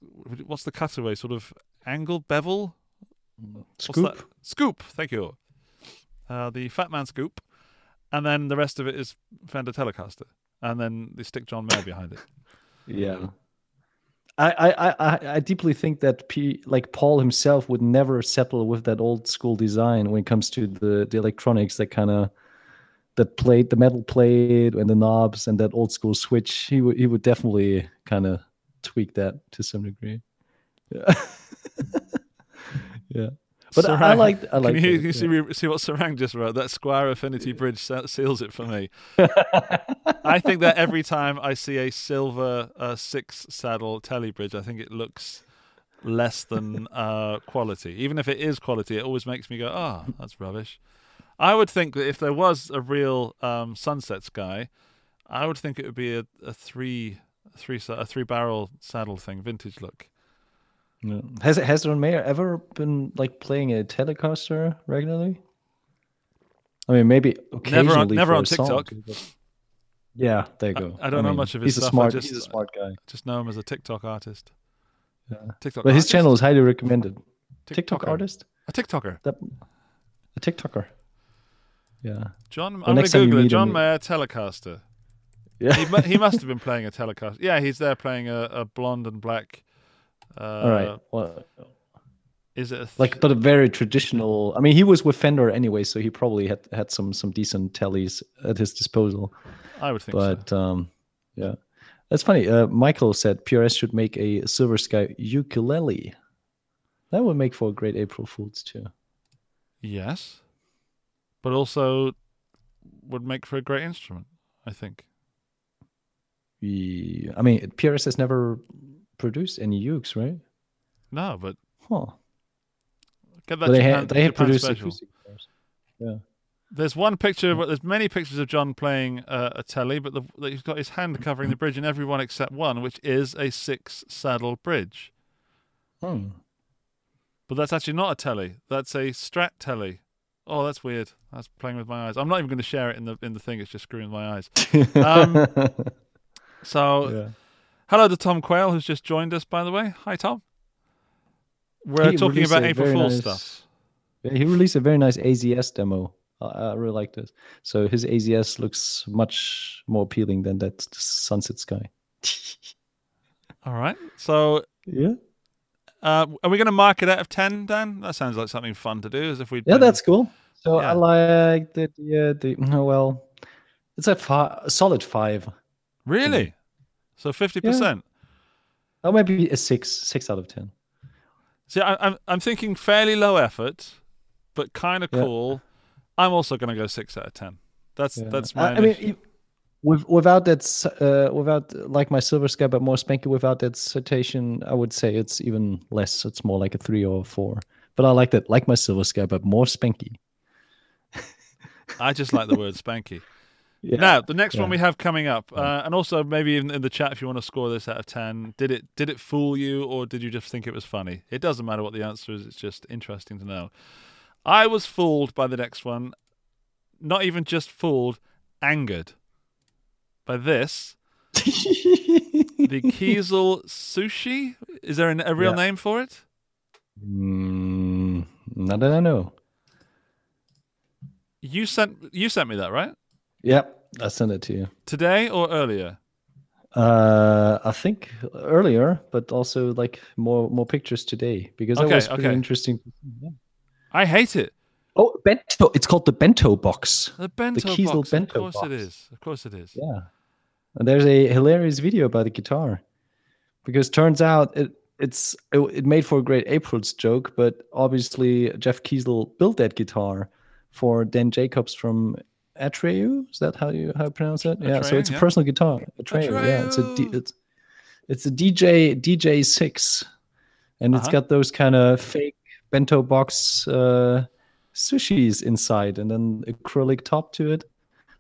what's the cutaway sort of angle bevel Scoop. that? Scoop. Thank you. Uh, the Fat Man Scoop, and then the rest of it is Fender Telecaster, and then they stick John Mayer behind it. Yeah. I, I, I, I deeply think that P, like Paul himself would never settle with that old school design when it comes to the, the electronics that kind of that plate the metal plate and the knobs and that old school switch he would he would definitely kind of tweak that to some degree yeah yeah but I, I like I like Can you, it, you see, yeah. see what Sarang just wrote? That Squier Affinity Bridge seals it for me. I think that every time I see a silver uh, six saddle telly bridge, I think it looks less than uh, quality. Even if it is quality, it always makes me go, "Ah, that's rubbish." I would think that if there was a real um, sunset sky, I would think it would be a, a three, a three, a three barrel saddle thing, vintage look. Yeah. Has has Ron Mayer ever been like playing a Telecaster regularly? I mean, maybe occasionally. never for on a song, TikTok. but- Yeah, there you go. I don't know mean, much of his he's stuff, A I smart, just- he's a smart guy. Just know him as a TikTok artist. Yeah. TikTok. But his channel is highly recommended. TikTok artist, A TikToker. that a TikToker. Yeah, John. Well, I'm going to Google it. John him- Mayer Telecaster. yeah. He, he must have been playing a Telecaster. Yeah, he's there playing a, a blonde and black. Uh, All right. Well, Is it th- like, but a very traditional. I mean, he was with Fender anyway, so he probably had had some some decent tellies at his disposal. I would think so. But um, yeah, that's funny. Uh, Michael said PRS should make a Silver Sky ukulele. That would make for a great April Fools too. Yes, but also would make for a great instrument. I think. Yeah, I mean, PRS has never produced any ukes, right? No, but Huh. get that But they Japan, had they had Japan produced special. Yeah. There's one picture. There's many pictures of John playing uh, a telly, but the, the- he's got his hand covering the bridge in every one except one, which is a six saddle bridge. Hmm. But that's actually not a telly. That's a Strat telly. Oh, that's weird. That's playing with my eyes. I'm not even going to share it in the in the thing. It's just screwing with my eyes. Um, So, yeah. Hello to Tom Quayle, who's just joined us. By the way, hi Tom. We're He talking about April Fool's nice- stuff. Yeah, He released a very nice AZS demo. I, I really like this. So his AZS looks much more appealing than that Sunset Sky. All right. So, yeah. uh, are we going to mark it out of ten, Dan? That sounds like something fun to do. As if we Yeah, that's cool. So Yeah. I like the Yeah, the oh, well, it's a, fi- a solid five. really. So fifty percent. Or maybe a six, six out of ten. See, I, I'm I'm thinking fairly low effort, but kind of Yeah. cool. I'm also going to go six out of ten. That's Yeah. that's I- my. I, mean, initial- e- with, without that, uh, without like my Silver Sky, but more spanky. Without that citation, I would say it's even less. It's more like a three or a four. But I like that, like my Silver Sky, but more spanky. I just like the word spanky. Yeah. Now, the next one we have coming up, uh, and also maybe in, in the chat if you want to score this out of ten, did it did it fool you or did you just think it was funny? It doesn't matter what the answer is; it's just interesting to know. I was fooled by the next one, not even just fooled, angered by this. The Kiesel sushi. Is there an, a real Yeah. name for it? Mm, not that I know. You sent you sent me that right Yep, I sent it to you. today or earlier? Uh, I think earlier, but also like more more pictures today because Okay, that was pretty okay. interesting. I hate it. Oh, bento! It's called the bento box. The bento the Kiesel box. bento box. of course it box. is. Of course it is. Yeah, and there's a hilarious video about the guitar because turns out it it's it, it made for a great April's joke, but obviously Jeff Kiesel built that guitar for Dan Jacobs from Atreu. Is that how you how you pronounce it? yeah, so Atreyu, it's a personal guitar. Atreu, yeah, it's a D, it's it's a DJ DJ six, and it's Uh-huh. got those kind of fake bento box uh, sushis inside, and then acrylic top to it.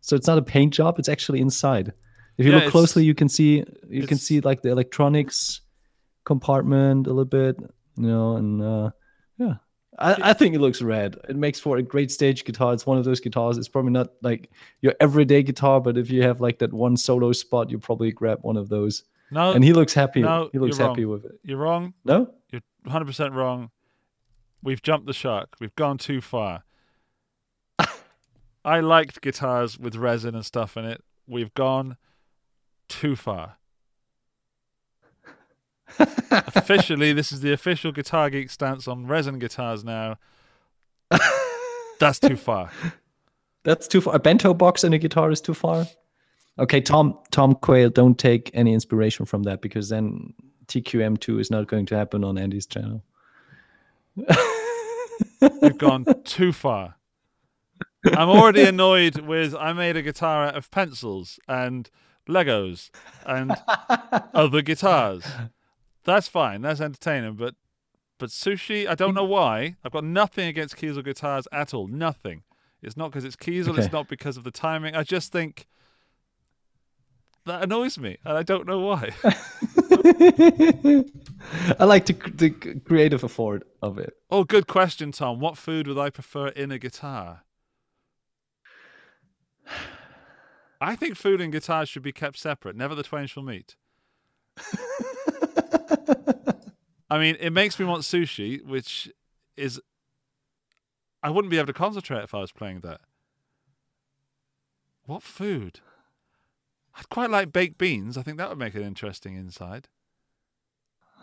So it's not a paint job; it's actually inside. If you Yeah, look closely, you can see you can see like the electronics compartment a little bit, you know, and uh, yeah. I, I think it looks rad. It makes for a great stage guitar. It's one of those guitars. It's probably not like your everyday guitar, but if you have like that one solo spot, you probably grab one of those. No, And he looks happy. no, he looks happy wrong. with it. you're wrong. No? You're 100 percent wrong. We've jumped the shark. We've gone too far. I liked guitars with resin and stuff in it. We've gone too far. Officially, this is the official Guitar Geek stance on resin guitars now. That's too far. That's too far. A bento box and a guitar is too far. Okay, Tom Tom Quayle, don't take any inspiration from that because then TQM2 is not going to happen on Andy's channel. We've gone too far. I'm already annoyed with I made a guitar out of pencils and Legos and other guitars. That's fine. That's entertaining. But but sushi, I don't know why. I've got nothing against Kiesel guitars at all. Nothing. It's not because it's Kiesel. Okay. It's not because of the timing. I just think that annoys me, and I don't know why. I like the, the creative afford of it. oh, good question, Tom. What food would I prefer in a guitar? I think food and guitars should be kept separate. Never the twain shall meet. I mean, it makes me want sushi, which is. I wouldn't be able to concentrate if I was playing that. What food? I'd quite like baked beans. I think that would make it interesting inside.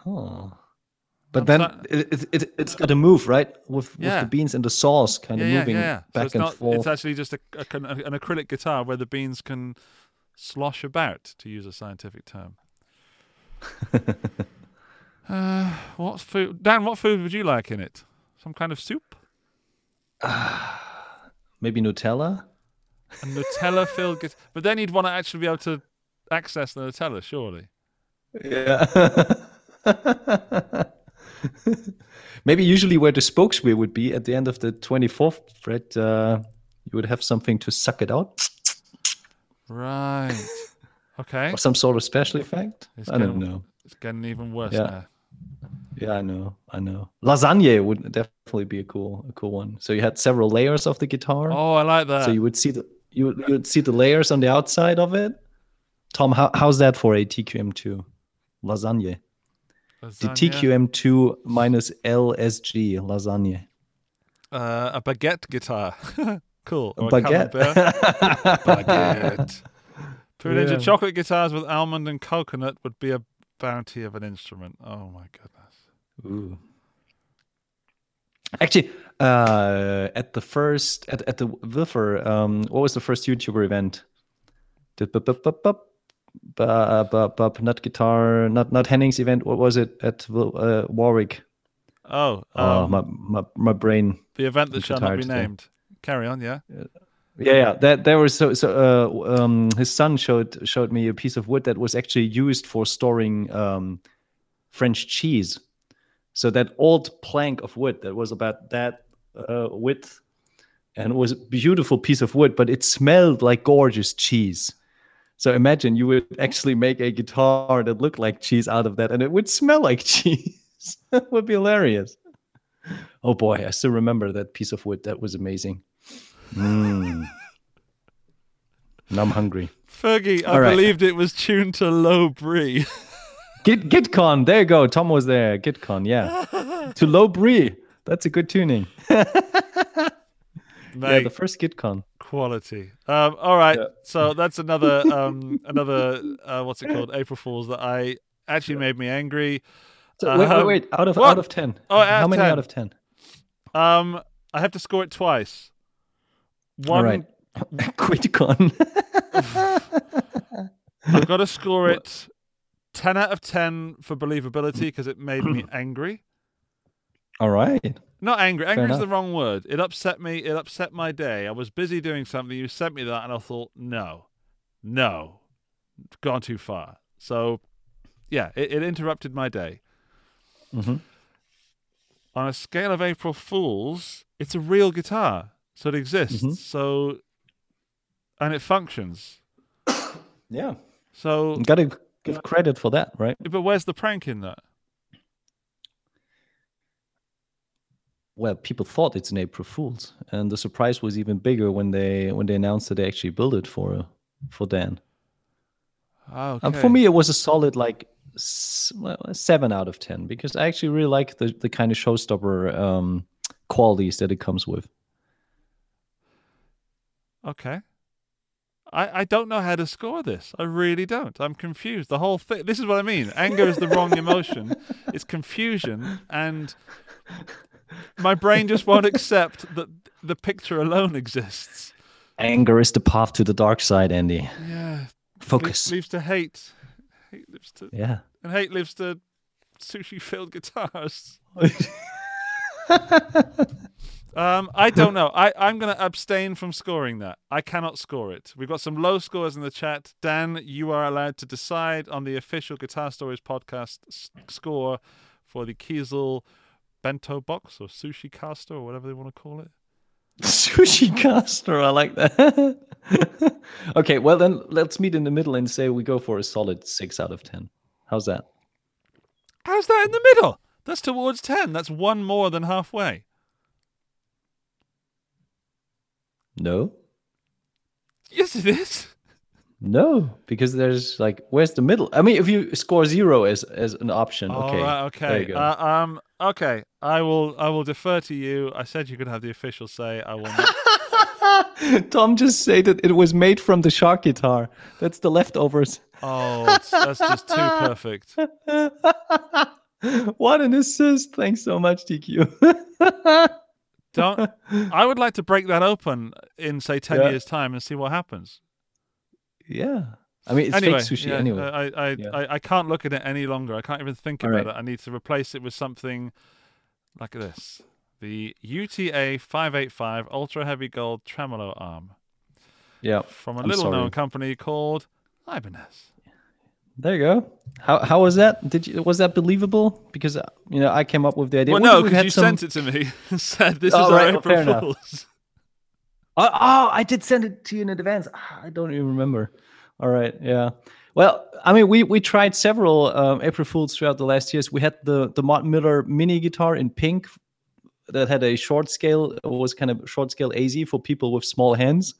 Oh. But I'm then so- it, it, it, it's got to move, right? With, with the beans and the sauce kind yeah, of yeah, moving yeah, yeah. So back it's and not, forth. It's actually just a, a, an acrylic guitar where the beans can slosh about, to use a scientific term. uh, what food, Dan? What food would you like in it? Some kind of soup? Maybe Nutella? A Nutella-filled guitar, but then you'd want to actually be able to access the Nutella, surely. Yeah. Maybe usually where the spokes wheel would be at the end of the 24th fret, uh, you would have something to suck it out Right. Okay. or some sort of special effect. It's I don't know. It's getting even worse Yeah. now. Yeah, I know. I know. Lasagne would definitely be a cool, a cool one. So you had several layers of the guitar. Oh, I like that. so you would see the you would, you would see the layers on the outside of it. Tom, how, how's that for a TQM2 lasagne? The TQM2 minus LSG lasagne. Uh, a baguette guitar. cool. A Or baguette. camembert. baguette. Two-inch Yeah. chocolate guitars with almond and coconut would be a bounty of an instrument. Oh my goodness. Ooh. Actually, uh, at the first at, at the Wilfer, um, what was the first YouTuber event? Not guitar, not not Henning's event. What was it at uh, Warwick? Oh, Oh, um, my, my my brain. the event that shall not be today. named. Carry on, yeah. Yeah, yeah. yeah. That there was so so. Uh, um, his son showed showed me a piece of wood that was actually used for storing um, French cheese. So that old plank of wood that was about that uh, width, and it was a beautiful piece of wood, but it smelled like gorgeous cheese. So imagine you would actually make a guitar that looked like cheese out of that, and it would smell like cheese. that would be hilarious. Oh boy, I still remember that piece of wood. That was amazing. Mm. Now I'm hungry. Fergie, I All right. believed it was tuned to low brie. Git GitCon, there you go. Tom was there. GitCon, yeah. to low brie. That's a good tuning. yeah, the first GitCon. quality. Um, all right, Yeah. so that's another um, another uh, what's it called? April Fools that I actually made me angry. So, wait, wait, Um, wait. Out of what? out of ten. Oh, out How of many 10. out of ten? Um, I have to score it twice. One, All right. QuitCon. I've got to score it ten out of ten for believability because it made me angry. All right. Not angry. Angry is enough. the wrong word. It upset me. It upset my day. I was busy doing something. You sent me that, and I thought, no, no, gone too far. So, yeah, it, it interrupted my day. hmm On a scale of April Fools, it's a real guitar, so it exists. Mhm. So, and it functions. Yeah. So, Got to give credit for that, right? but where's the prank in that? Well, people thought it's an April Fool's, and the surprise was even bigger when they when they announced that they actually built it for for Dan. Oh, Um, for me, it was a solid like s- well, a seven out of ten because I actually really like the the kind of showstopper um, qualities that it comes with. Okay. I, I don't know how to score this. I really don't. I'm confused. The whole thing. This is what I mean. Anger is the wrong emotion. It's confusion, and my brain just won't accept that the picture alone exists. Anger is the path to the dark side, Andy. Yeah. Focus. Leads, leads to hate. Hate lives to, Yeah. and hate lives to sushi-filled guitars. Um, I don't know. I, I'm going to abstain from scoring that. I cannot score it. We've got some low scores in the chat. Dan, you are allowed to decide on the official Guitar Stories podcast s- score for the Kiesel bento box or sushi caster or whatever they want to call it. Sushi caster, I like that. okay, well then let's meet in the middle and say we go for a solid six out of ten. How's that? How's that in the middle? That's towards 10. That's one more than halfway. No, Yes, it is. no, because there's like, where's the middle? I mean, if you score zero as as an option, All okay, right, there you okay. go. Uh, um, okay. I will. I will defer to you. I said you could have the official say. I will not. Tom just said that it was made from the shark guitar. That's the leftovers. Oh, that's just too perfect. what an assist! Thanks so much, TQ. Don't. I would like to break that open in say ten Yeah. years' time and see what happens. yeah, I mean it's anyway, fake sushi yeah, anyway. I, I, Yeah. I, I can't look at it any longer. I can't even think All about right. it. I need to replace it with something like this: the UTA five eight five Ultra Heavy Gold Tremolo Arm yeah, from a I'm little known company called Ibanez. There you go. How how was that? Did you was that believable? Because uh, you know I came up with the idea. Well, We- no, because you some- sent it to me and said this Oh, is right, our April enough. Fools. Oh, oh, I did send it to you in advance. Ah, I don't even remember. All right, yeah. Well, I mean, we we tried several um, April Fools throughout the last years. We had the the Martin Miller mini guitar in pink that had a short scale, it was kind of short scale AZ for people with small hands,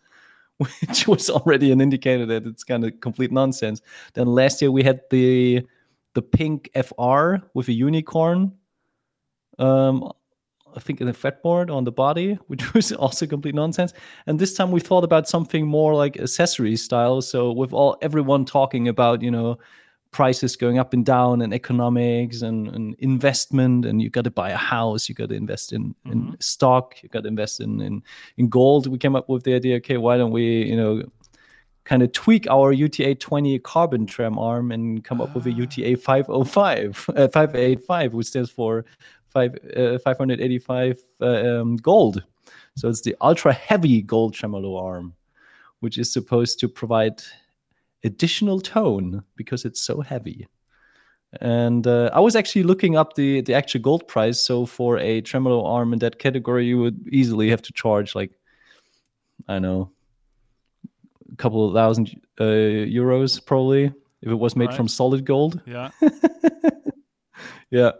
which was already an indicator that it's kind of complete nonsense. Then last year we had the the pink FR with a unicorn. Um, I think in the fretboard on the body, which was also complete nonsense. And this time we thought about something more like accessory style. So with all everyone talking about, you know, prices going up and down and economics and, and investment and you got to buy a house, you got to invest in, in stock, you got to invest in, in in gold. We came up with the idea, okay, why don't we, you know, kind of tweak our UTA 20 carbon trem arm and come up with a UTA 505, uh, 585, which stands for five, uh, 585 uh, um, gold. So it's the ultra heavy gold tremolo arm, which is supposed to provide additional tone because it's so heavy. And uh, I was actually looking up the the actual gold price. So for a tremolo arm in that category, you would easily have to charge like I don't know a couple of thousand uh, euros probably if it was made Right. from solid gold. Yeah. Yeah.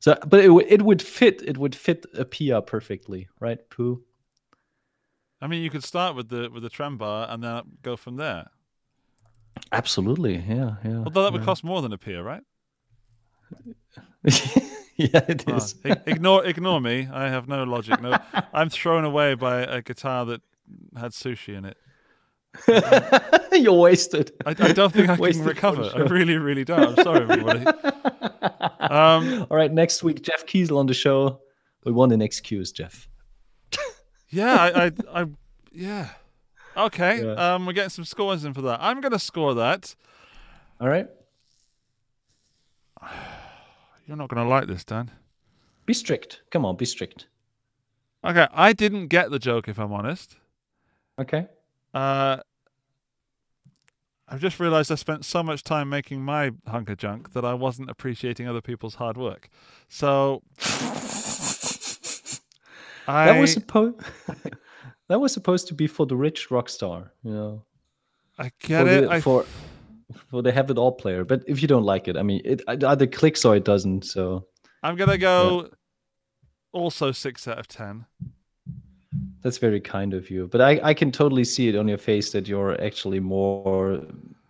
So, but it, would- it would fit. It would fit a PIA perfectly, right? Pooh. I mean, you could start with the with the trem bar and then go from there. Absolutely. Yeah. Yeah. Although that would yeah. cost more than a PIA, right? yeah, it is. ignore ignore me. I have no logic. No, I'm thrown away by a guitar that had sushi in it. You're wasted. I, I don't think I can Wasted the recover. I really, really don't. I'm sorry, everybody. Um, All right, next week, Jeff Kiesel on the show. We want an excuse, Jeff. yeah, I, I, I yeah. Okay, Yeah. um, we're getting some scores in for that. I'm gonna score that. All right. You're not gonna like this, Dan. Be strict. Come on, be strict. Okay, I didn't get the joke, if I'm honest. Okay. Uh, I've just realised I spent so much time making my hunk of junk that I wasn't appreciating other people's hard work. So I That was supposed. that was supposed to be for the rich rock star. You know. I get for it. The, I, for for the have it all player. But if you don't like it, I mean, it either clicks or it doesn't. So I'm gonna go also six out of ten. that's very kind of you. But I I can totally see it on your face that you're actually more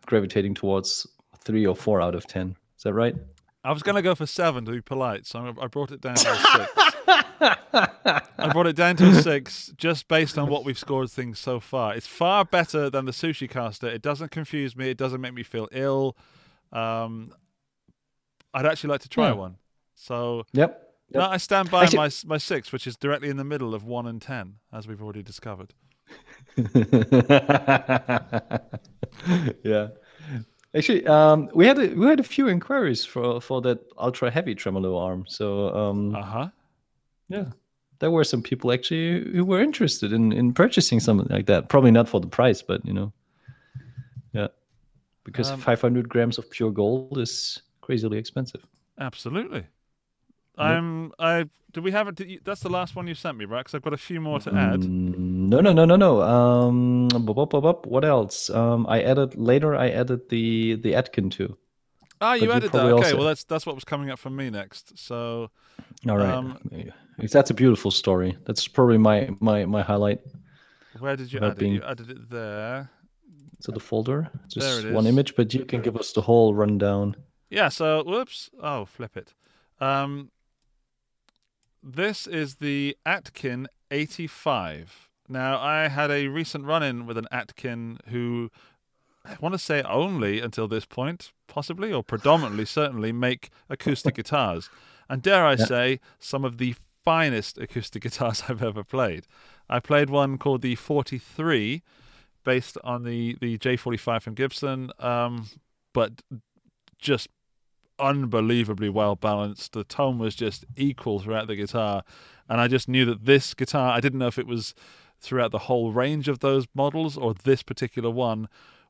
gravitating towards three or four out of ten. Is that right? I was gonna go for seven to be polite, so I I brought it down to six. I brought it down to a six just based on what we've scored things so far. It's far better than the sushi caster. It doesn't confuse me. It doesn't make me feel ill. Um, I'd actually like to try Yeah. one. So Yep. no, I stand by Actually- my my six, which is directly in the middle of one and ten, as we've already discovered. yeah. Actually, um, we had a, we had a few inquiries for for that ultra heavy tremolo arm. So um, Uh huh. Yeah, there were some people actually who were interested in in purchasing something like that. Probably not for the price, but you know, yeah, because Um, 500 grams of pure gold is crazily expensive. Absolutely. I'm. I. Do we have it? you- That's the last one you sent me, right? Because I've got a few more to add. Mm, No, no, no, no, no. Um, what else? Um, I added later. I added the the Atkin too. Ah, you you added that. Okay, also- well that's that's what was coming up for me next. So All right, Um, that's a beautiful story. That's probably my my my highlight. where did you add it? You added it there. So the folder, just it one image, but you can give us the whole rundown. Yeah. So whoops. Oh, flip it. Um, this is the Atkin 85. Now I had a recent run-in with an Atkin who I want to say only until this point, possibly or predominantly, certainly make acoustic guitars, and dare I say, some of the finest acoustic guitars I've ever played. I played one called the 43, based on the the J45 from Gibson, um, but just unbelievably well balanced. The tone was just equal throughout the guitar, and I just knew that this guitar. I didn't know if it was throughout the whole range of those models or this particular one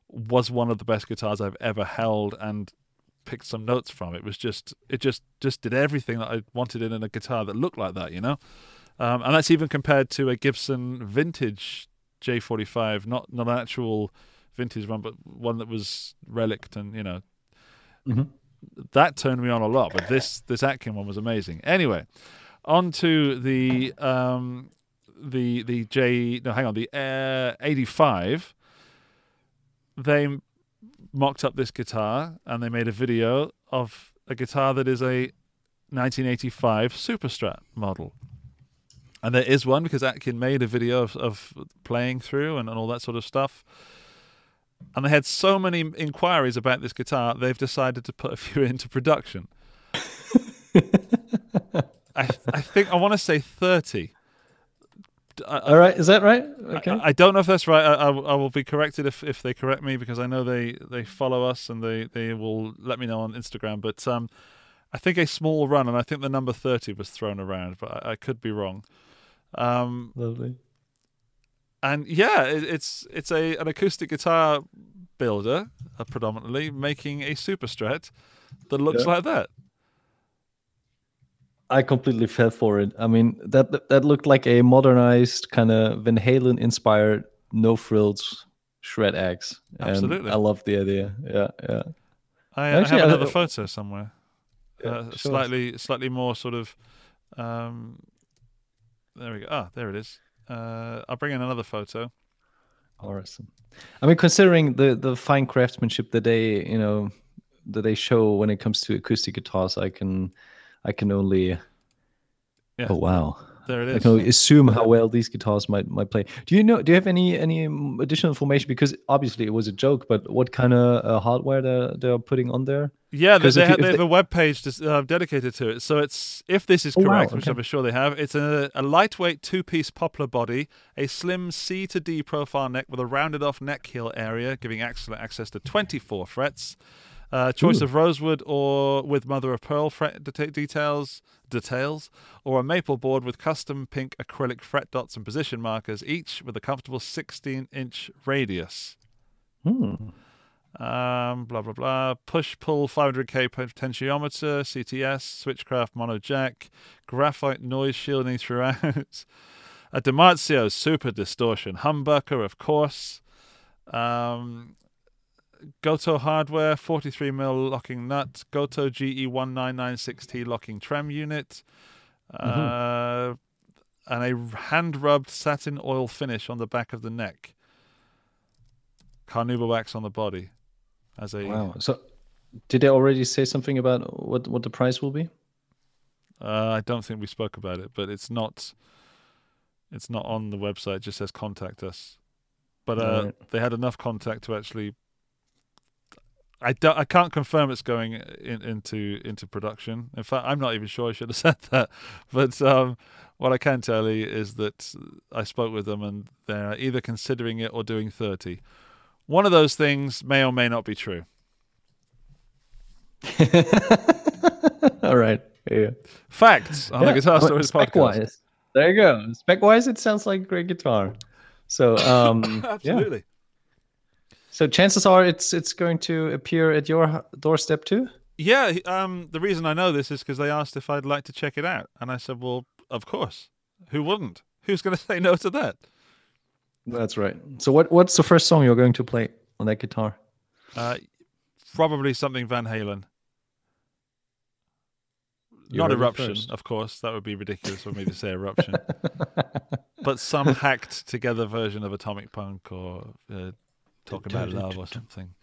was one of the best guitars I've ever held and picked some notes from. It was just it just just did everything that I wanted in a guitar that looked like that, you know. Um, and that's even compared to a Gibson vintage J45, not not an actual vintage one, but one that was relict and you know Mhm. that turned me on a lot. But this this Atkin one was amazing. Anyway, on to the um, the the J no hang on the uh, 85. They mocked up this guitar and they made a video of a guitar that is a 1985 Superstrat model. And there is one because Atkin made a video of, of playing through and, and all that sort of stuff. And they had so many inquiries about this guitar, they've decided to put a few into production. I, I think I want to say 30. I, All right, is that right? Okay. I, I don't know if that's right. I, I, will- be corrected if, if they correct me because I know they, they follow us and they, they will let me know on Instagram. But um, I think a small run, and I think the number 30 was thrown around, but I, I could be wrong. Um, Lovely. and yeah, it, it's it's a an acoustic guitar builder, uh, predominantly making a super strat that looks Yeah. like that. I completely fell for it. I mean, that that looked like a modernized kind of Van Halen inspired no frills shred axe. Absolutely. I love the idea. Yeah, yeah. I, Actually, I have I- another photo somewhere, Yeah, uh, us. slightly slightly more sort of. Um, there we go. Ah, there it is. Uh, I'll bring in another photo. Awesome. I mean, considering the the fine craftsmanship that they you know that they show when it comes to acoustic guitars, I can I can only. Yeah. Oh wow! There it is. I can only assume how well these guitars might might play. Do you know? Do you have any any additional information? Because obviously it was a joke, but what kind of uh, hardware they're they're putting on there? Yeah, they, they, have, you- they have a web page uh, dedicated to it. So it's if this is Oh, wow, correct, which. I'm sure they have, it's a, a lightweight two-piece poplar body, a slim C to D profile neck with a rounded-off neck heel area, giving excellent access to 24 frets. Uh, choice of rosewood or with mother of pearl fret deta- details, details, or a maple board with custom pink acrylic fret dots and position markers, each with a comfortable 16-inch radius. Hmm. Um, blah blah blah. Push pull 500k potentiometer, CTS, Switchcraft mono jack, graphite noise shielding throughout. A DiMarzio super distortion humbucker, of course. Um, Gotoh hardware, 43 mm locking nut. Gotoh E GE1996T locking trem unit. Uh, and a hand rubbed satin oil finish on the back of the neck. Carnauba wax on the body. As a Wow. So, did they already say something about what what the price will be? Uh, I don't think we spoke about it, but it's not. It's not on the website. It just says contact us. But uh, Alright. they had enough contact to actually. I don't, I can't confirm it's going in, into into production. In fact, I'm not even sure I should have said that. But um, what I can tell you is that I spoke with them, and they're either considering it or doing thirty. One of those things may or may not be true. All right. Yeah. Facts on the Guitar Stories podcast. Spec-wise, there you go. Spec wise, it sounds like great guitar. So, um, yeah. So chances are it's it's going to appear at your doorstep too. Yeah, um, the reason I know this is because they asked if I'd like to check it out, and I said, "Well, of course. Who wouldn't? Who's going to say no to that?" That's right. So, what what's the first song you're going to play on that guitar? Uh, probably something Van Halen. You Not eruption, of course. That would be ridiculous for me to say eruption. but some hacked together version of Atomic Punk or uh, Talking About Love or something.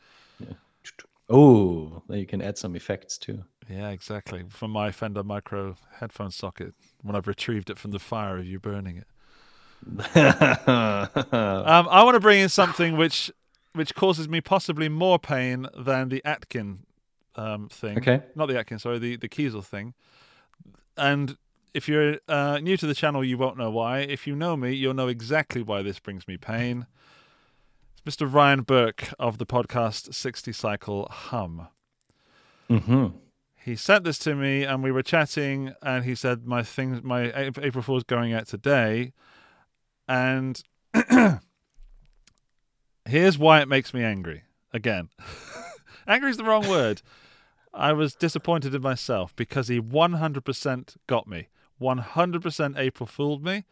Oh, you can add some effects too. Yeah, exactly. From my Fender Micro headphone socket when I've retrieved it from the fire of you burning it. Um, I want to bring in something which which causes me possibly more pain than the Atkin um, thing. Okay. Not the Atkin, sorry, the, the Kiesel thing. And if you're uh, new to the channel, you won't know why. If you know me, you'll know exactly why this brings me pain. Mr. Ryan Burke of the podcast 60 Cycle Hum. hmm He sent this to me, and we were chatting, and he said my thing, my April Fool's going out today, and here's why it makes me angry. Again, angry is the wrong word. I was disappointed in myself because he 100% got me. 100% April fooled me.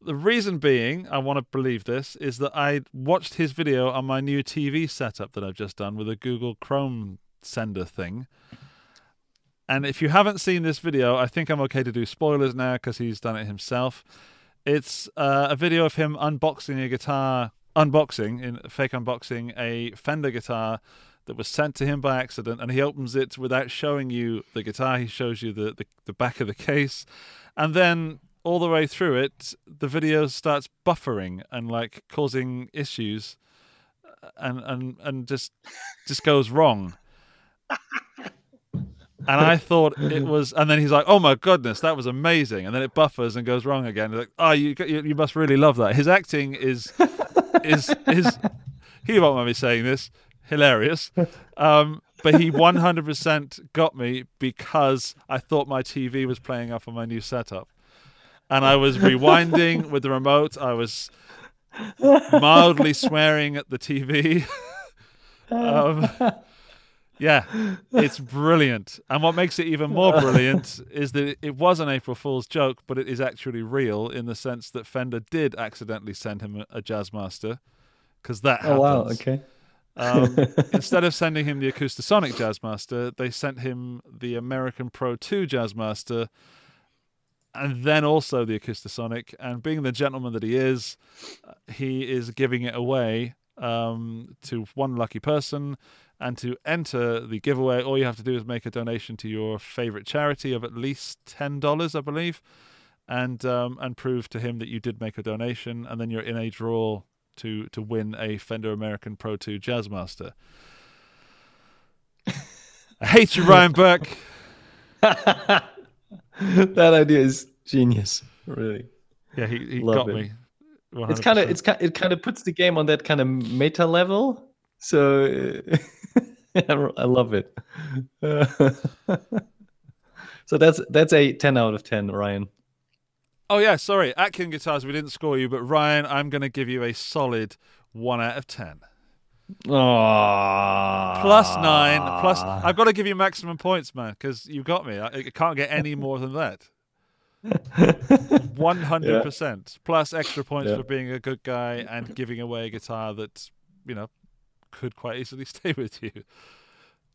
The reason being, I want to believe this, is that I watched his video on my new TV setup that I've just done with a Google Chrome sender thing. And if you haven't seen this video, I think I'm okay to do spoilers now because he's done it himself. It's uh, a video of him unboxing a guitar, unboxing, in fake unboxing, a Fender guitar that was sent to him by accident. And he opens it without showing you the guitar. He shows you the, the, the back of the case. And then all the way through it, the video starts buffering and like causing issues and, and, and just, just goes wrong. And I thought it was, and then he's like, "Oh my goodness, that was amazing!" And then it buffers and goes wrong again. Like, oh, you you, you must really love that. His acting is is is he won't mind me saying this hilarious, um, but he 100% got me because I thought my TV was playing up on my new setup, and I was rewinding with the remote. I was mildly swearing at the TV. um, yeah, it's brilliant. And what makes it even more brilliant is that it- was an April Fool's joke, but it is actually real in the sense that Fender did accidentally send him a, a Jazzmaster because that happens. Oh wow. Okay. Um, instead of sending him the Acoustasonic Jazzmaster, they sent him the American Pro 2 Jazzmaster and then also the Acoustasonic. And being the gentleman that he is, uh, he is giving it away um, to one lucky person. And to enter the giveaway, all you have to do is make a donation to your favorite charity of at least ten dollars, I believe, and um, and prove to him that you did make a donation, and then you're in a draw to to win a Fender American Pro 2 Jazzmaster. I hate you, Ryan Burke. that idea is genius, really. Yeah, he, he Love got it. me. It's kind of it's it kind of puts the game on that kind of meta level. So I love it. so that's that's a ten out of ten, Ryan. Oh yeah, sorry, Atkin Guitars. We didn't score you, but Ryan, I'm going to give you a solid one out of ten. Aww. Plus nine. Plus, I've got to give you maximum points, man, because you got me. I, I can't get any more than that. One hundred percent. Plus extra points Yeah. for being a good guy and giving away a guitar that you know could quite easily stay with you.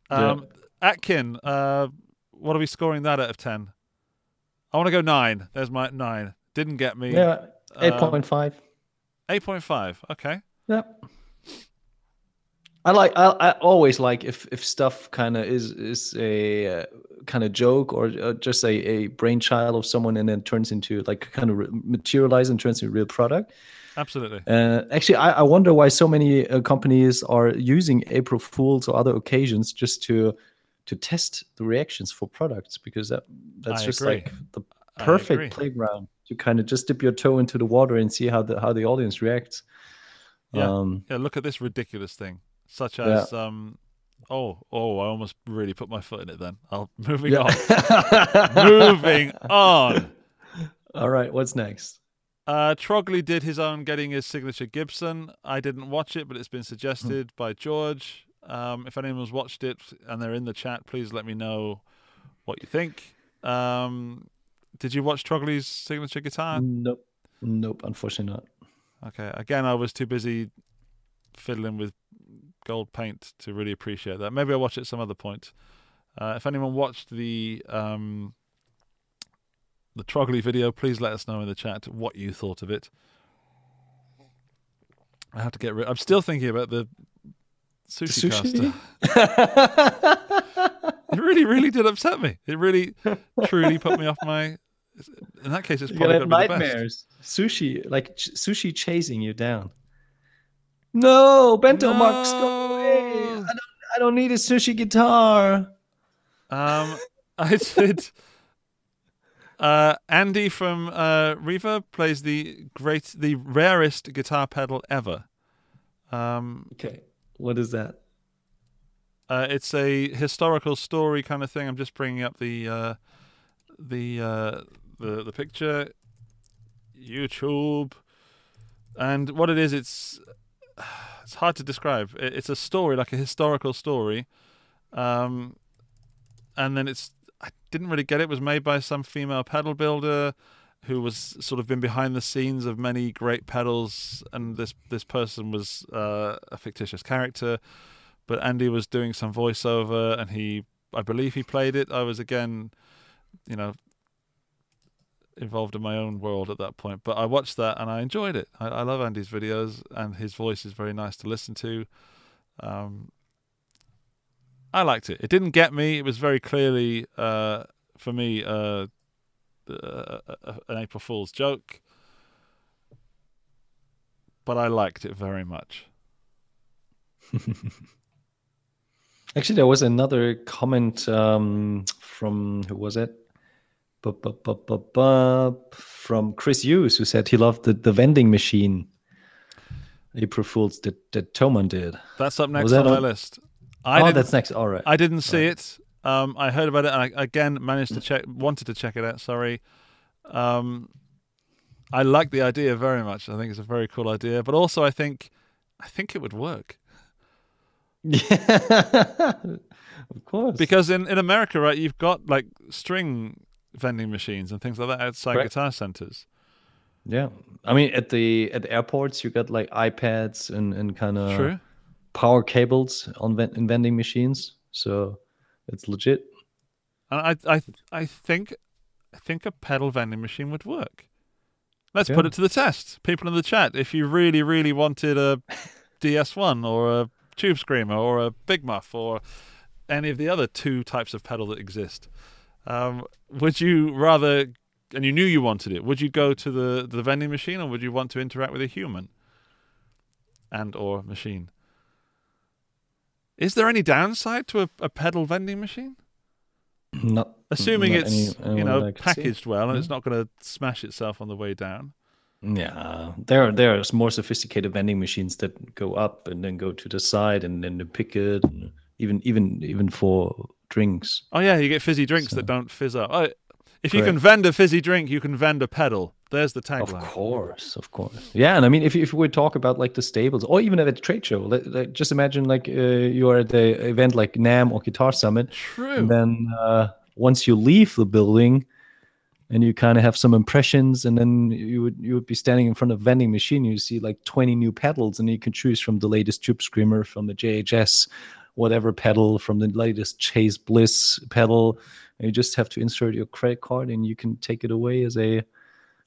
Um, Atkin, uh, what are we scoring that out of ten? I want to go nine. There's my nine. Didn't get me. Yeah, eight point five. Eight point five. Okay. Yeah. I like. I, I always like if if stuff kind of is is a uh, kind of joke or uh, just a, a brainchild of someone and then turns into like kind of re- materialize and turns into a real product. Absolutely. Uh, actually, I, I wonder why so many uh, companies are using April Fools or other occasions just to to test the reactions for products because that that's I just agree. like the perfect playground to kind of just dip your toe into the water and see how the how the audience reacts. Yeah. Um, Yeah, look at this ridiculous thing. Such Yeah. as um oh, oh, I almost really put my foot in it then. I'll moving yeah. on. moving on. All right, what's next? Uh Trogley did his own getting his signature Gibson. I didn't watch it, but it's been suggested by George. Um if anyone's watched it and they're in the chat, please let me know what you think. Um did you watch Trogley's signature guitar? Nope, nope. Unfortunately not. Okay. Again, I was too busy fiddling with gold paint to really appreciate that. Maybe I'll watch it some other point. Uh, if anyone watched the um, the Trogley video, please let us know in the chat what you thought of it. I have to get rid. I'm still thinking about the sushi, Sushi? caster. It really, really did upset me. It really, truly put me off my. In that case, it's You're probably gonna going have to the best. nightmares. Sushi, like ch- sushi, chasing you down. No, bento marks, go away. I don't, I don't need a sushi guitar. Um, I did. Uh, Andy from uh, Reverb plays the great, the rarest guitar pedal ever. Um, Okay, what is that? uh, it's a historical story kind of thing. I'm just bringing up the uh, the uh, the the picture. YouTube, and what it is, it's it's hard to describe. It's a story, like a historical story, um, and then it's I didn't really get it. it. Was made by some female pedal builder who was sort of been behind the scenes of many great pedals, and this this person was uh, a fictitious character but Andy was doing some voiceover and he I believe he played it. I was again, you know, involved in my own world at that point. But I watched that and I enjoyed it. I, I love Andy's videos and his voice is very nice to listen to. Um, I liked it. It didn't get me. It was very clearly uh, for me uh, uh, an April Fool's joke. But I liked it very much. Actually, there was another comment um, from who was it? From Chris Hughes, who said he loved the, the vending machine. April Fools that, that Thomann did. That's up next that on my list. I oh, that's next. All right. I didn't see it. Um, I heard about it, and I again managed to check. Wanted to check it out. Sorry. Um, I like the idea very much. I think it's a very cool idea, but also I think, I think it would work yeah, of course. because in, in America, right, you've got like string vending machines and things like that outside Correct. guitar centers. yeah, I mean at the at the airports you got like iPads and and kind of True. power cables on in vending machines, so it's legit. And I, I, I think, I think a pedal vending machine would work. Let's Yeah. put it to the test. People in the chat, if you really, really wanted a DS1 or a Tube Screamer or a Big Muff or any of the other two types of pedal that exist. Um, would you rather, and you knew you wanted it, would you go to the, the vending machine or would you want to interact with a human and or machine? Is there any downside to a, a pedal vending machine? Not Assuming not it's any- you know packaged well and it's not going to smash itself on the way down. Yeah, there are there are more sophisticated vending machines that go up and then go to the side and then they pick it. And even even even for drinks. Oh yeah, you get fizzy drinks So- that don't fizz up. Oh, if you can vend a fizzy drink, you can vend a pedal. There's the tagline. Of tagline. course, of course. Yeah, and I mean, if if we talk about like the stables, or even at a trade show, let, let- just imagine like uh, you're at the event like NAMM or Guitar Summit, True. and then uh, once you leave the building, and you kind of have some impressions, and then you would you would be standing in front of a vending machine, you see like 20 new pedals, and you can choose from the latest Tube Screamer, from the JHS, whatever pedal, from the latest Chase Bliss pedal. You just have to insert your credit card, and you can take it away as a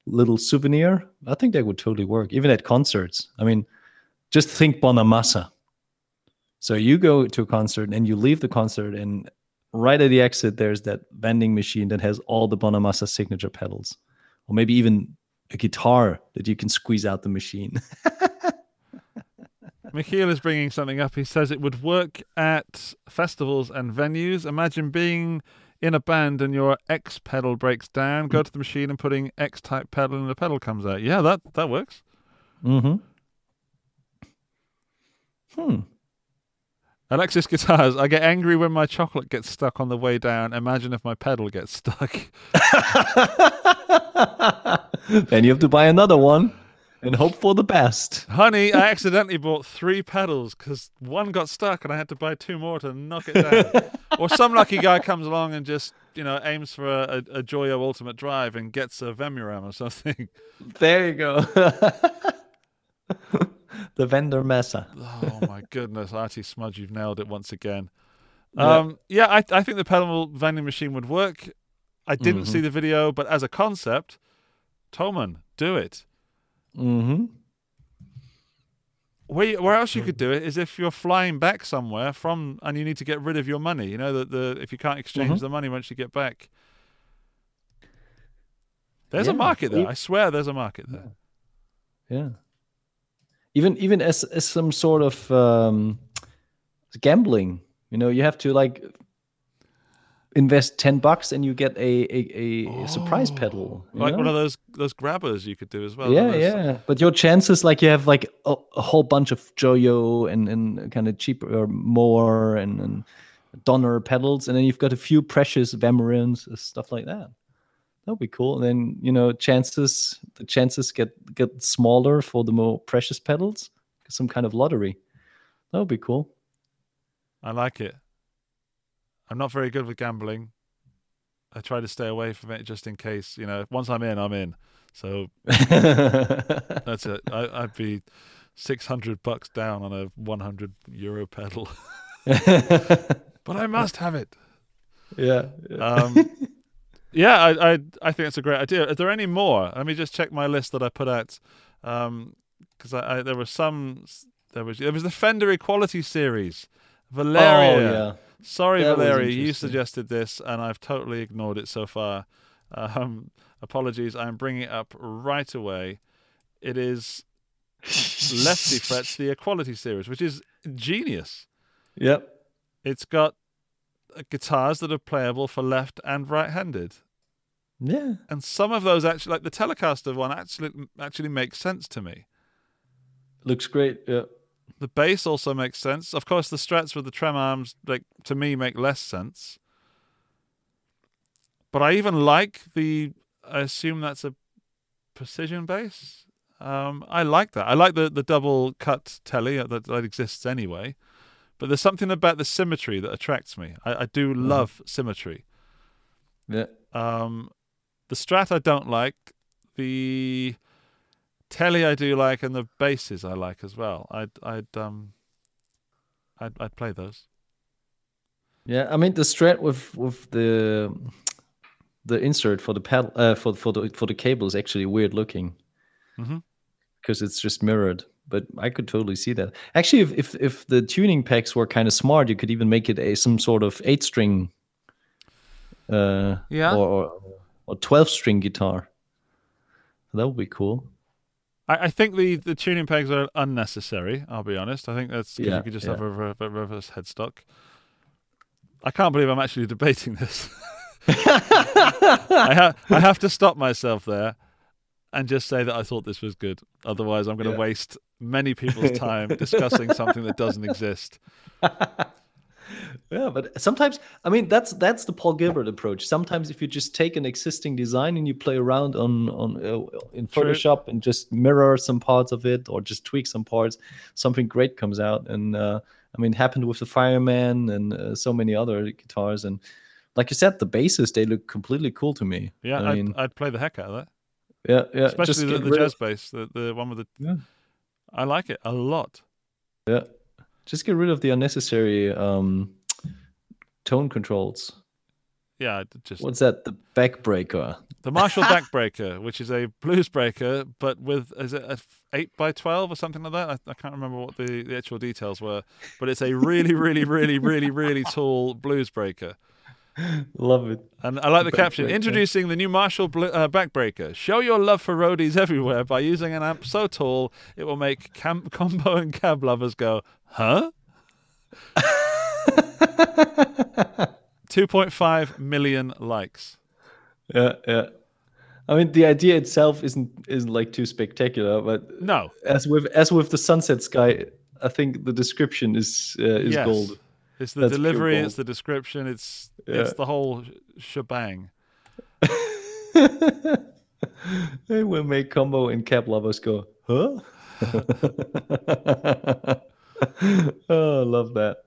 little souvenir. I think that would totally work, even at concerts. I mean, just think Bonamassa. So you go to a concert and you leave the concert, and right at the exit, there's that vending machine that has all the Bonamassa signature pedals, or maybe even a guitar that you can squeeze out the machine. Michiel is bringing something up. He says it would work at festivals and venues. Imagine being in a band and your X pedal breaks down. Go to the machine and putting X type pedal, and the pedal comes out. Yeah, that that works. mm-hmm. Hmm. Alexis Guitars. I get angry when my chocolate gets stuck on the way down. Imagine if my pedal gets stuck. then you have to buy another one and hope for the best. Honey, I accidentally bought three pedals because one got stuck and I had to buy two more to knock it down. or some lucky guy comes along and just, you know, aims for a, a, a Joyo Ultimate Drive and gets a Vemuram or something. There you go. the vendor mesa. Oh my goodness, Artie Smudge, you've nailed it once again. Yeah. Um, yeah, I, I think the pedal vending machine would work. I didn't see the video, but as a concept, Thomann, do it. Mm-hmm. Where, you- where else you could do it is if you're flying back somewhere from and you need to get rid of your money. You know that the if you can't exchange Mhm. the money once you get back. There's a market there. I swear there's a market there. Yeah. Even even as as some sort of um, gambling, you know, you have to like invest ten bucks and you get a a, a surprise oh. pedal. Like know? one of those those grabbers you could do as well. yeah, Those- yeah. But your chances, like you have like a, a whole bunch of Joyo and and kind of cheaper or more and and Donner pedals, and then you've got a few precious Vemurams, uh, stuff like that. That would be cool. And then you know, chances the chances get get smaller for the more precious pedals. Some kind of lottery. That would be cool. I like it. I'm not very good with gambling. I try to stay away from it just in case, you know, once I'm in, I'm in. So that's it. I, I'd be 600 bucks down on a 100 euro pedal, but I must have it. yeah. Um, yeah, I, I I think it's a great idea. Are there any more? Let me just check my list that I put out because I, I there were some. There was there was the Fender Equality series. Valeria. Oh yeah. Sorry, That Valeria, you suggested this, and I've totally ignored it so far. Um, apologies, I'm bringing it up right away. It is Lefty Frets, the Equality series, which is genius. Yep. It's got uh, guitars that are playable for left and right-handed, Yeah. and some of those actually, like the Telecaster one, actually actually makes sense to me. Looks great. Yeah. The bass also makes sense. Of course, the Strats with the trem arms, like to me, make less sense. But I even like the. I assume that's a precision bass. Um, I like that. I like the the double cut telly that that exists anyway. But there's something about the symmetry that attracts me. I, I do love symmetry. Yeah. Um, the Strat I don't like. The telly I do like, and the basses I like as well. I'd I'd um I'd I'd play those. Yeah, I mean the strat with with the the insert for the pedal uh, for for the for the cable is actually weird looking because it's just mirrored. but I could totally see that. Actually, if if, if the tuning packs were kind of smart, you could even make it a some sort of eight string, uh, Yeah. or or, or twelve string guitar. That would be cool. I, I think the, the tuning pegs are unnecessary. I'll be honest. I think that's Yeah, you could just yeah. have a, a reverse headstock. I can't believe I'm actually debating this. I, ha- I have to stop myself there and just say that I thought this was good. Otherwise, I'm going to Yeah. waste many people's time discussing something that doesn't exist. Yeah, but sometimes I mean that's that's the Paul Gilbert approach. Sometimes if you just take an existing design and you play around on on uh, in True. Photoshop and just mirror some parts of it or just tweak some parts, something great comes out. And uh, I mean, it happened with the Fireman and uh, so many other guitars. And like you said, the basses they look completely cool to me. Yeah, I I'd, mean, I'd play the heck out of that. yeah, yeah. Especially the, the jazz of- bass, the, the one with the. Yeah. I like it a lot. Yeah, just get rid of the unnecessary um, tone controls. Yeah, just What's that? The backbreaker. The Marshall Backbreaker, which is a blues breaker, but with is it a eight by twelve or something like that? I, I can't remember what the, the actual details were, but it's a really, really, really, really, really tall blues breaker. Love it. And I like the caption: introducing the new Marshall uh, Backbreaker. Show your love for roadies everywhere by using an amp so tall it will make cam- combo and cab lovers go, huh? 2.5 million likes. Yeah, yeah. I mean, the idea itself isn't isn't like too spectacular, but No, as with as with the Sunset Sky, I think the description is uh, is yes. gold. It's the That's delivery, it's the description, it's Yeah. it's the whole shebang. It will make combo and cab lovers go, huh? oh, love that.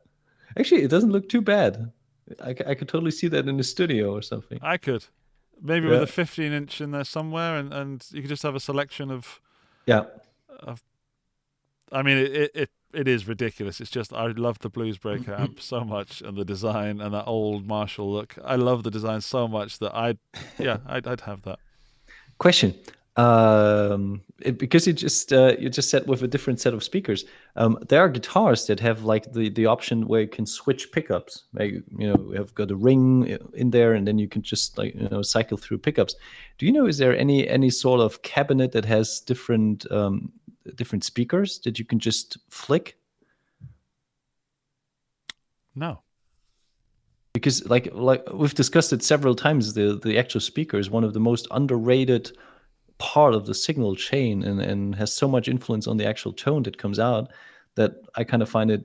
Actually, it doesn't look too bad. I, I could totally see that in the studio or something. I could. Maybe Yeah. with a 15 inch in there somewhere, and, and you could just have a selection of. Yeah. Of, I mean, it, it, it, it is ridiculous. It's just, I love the Blues Breaker amp so much, and the design, and that old Marshall look. I love the design so much that I'd, yeah, I'd, I'd have that. Question. Um, it, because you just uh, you just said with a different set of speakers, um, there are guitars that have like the the option where you can switch pickups. Like you know, you have got a ring in there, and then you can just like you know cycle through pickups. Do you know is there any any sort of cabinet that has different um, different speakers that you can just flick? No. because like like we've discussed it several times the the actual speaker is one of the most underrated part of the signal chain and and has so much influence on the actual tone that comes out that i kind of find it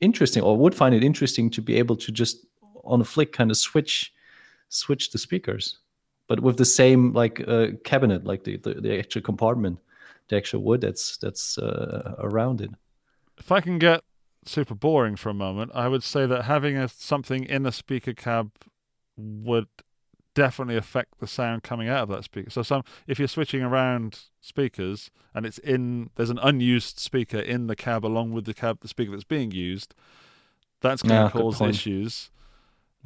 interesting or would find it interesting to be able to just on a flick kind of switch switch the speakers but with the same like uh, cabinet like the, the the actual compartment the actual wood that's that's uh, around it. If I can get super boring for a moment, I would say that having a, something in a speaker cab would definitely affect the sound coming out of that speaker. So some if you're switching around speakers and it's in there's an unused speaker in the cab along with the cab the speaker that's being used, that's going to Yeah, cause point. issues.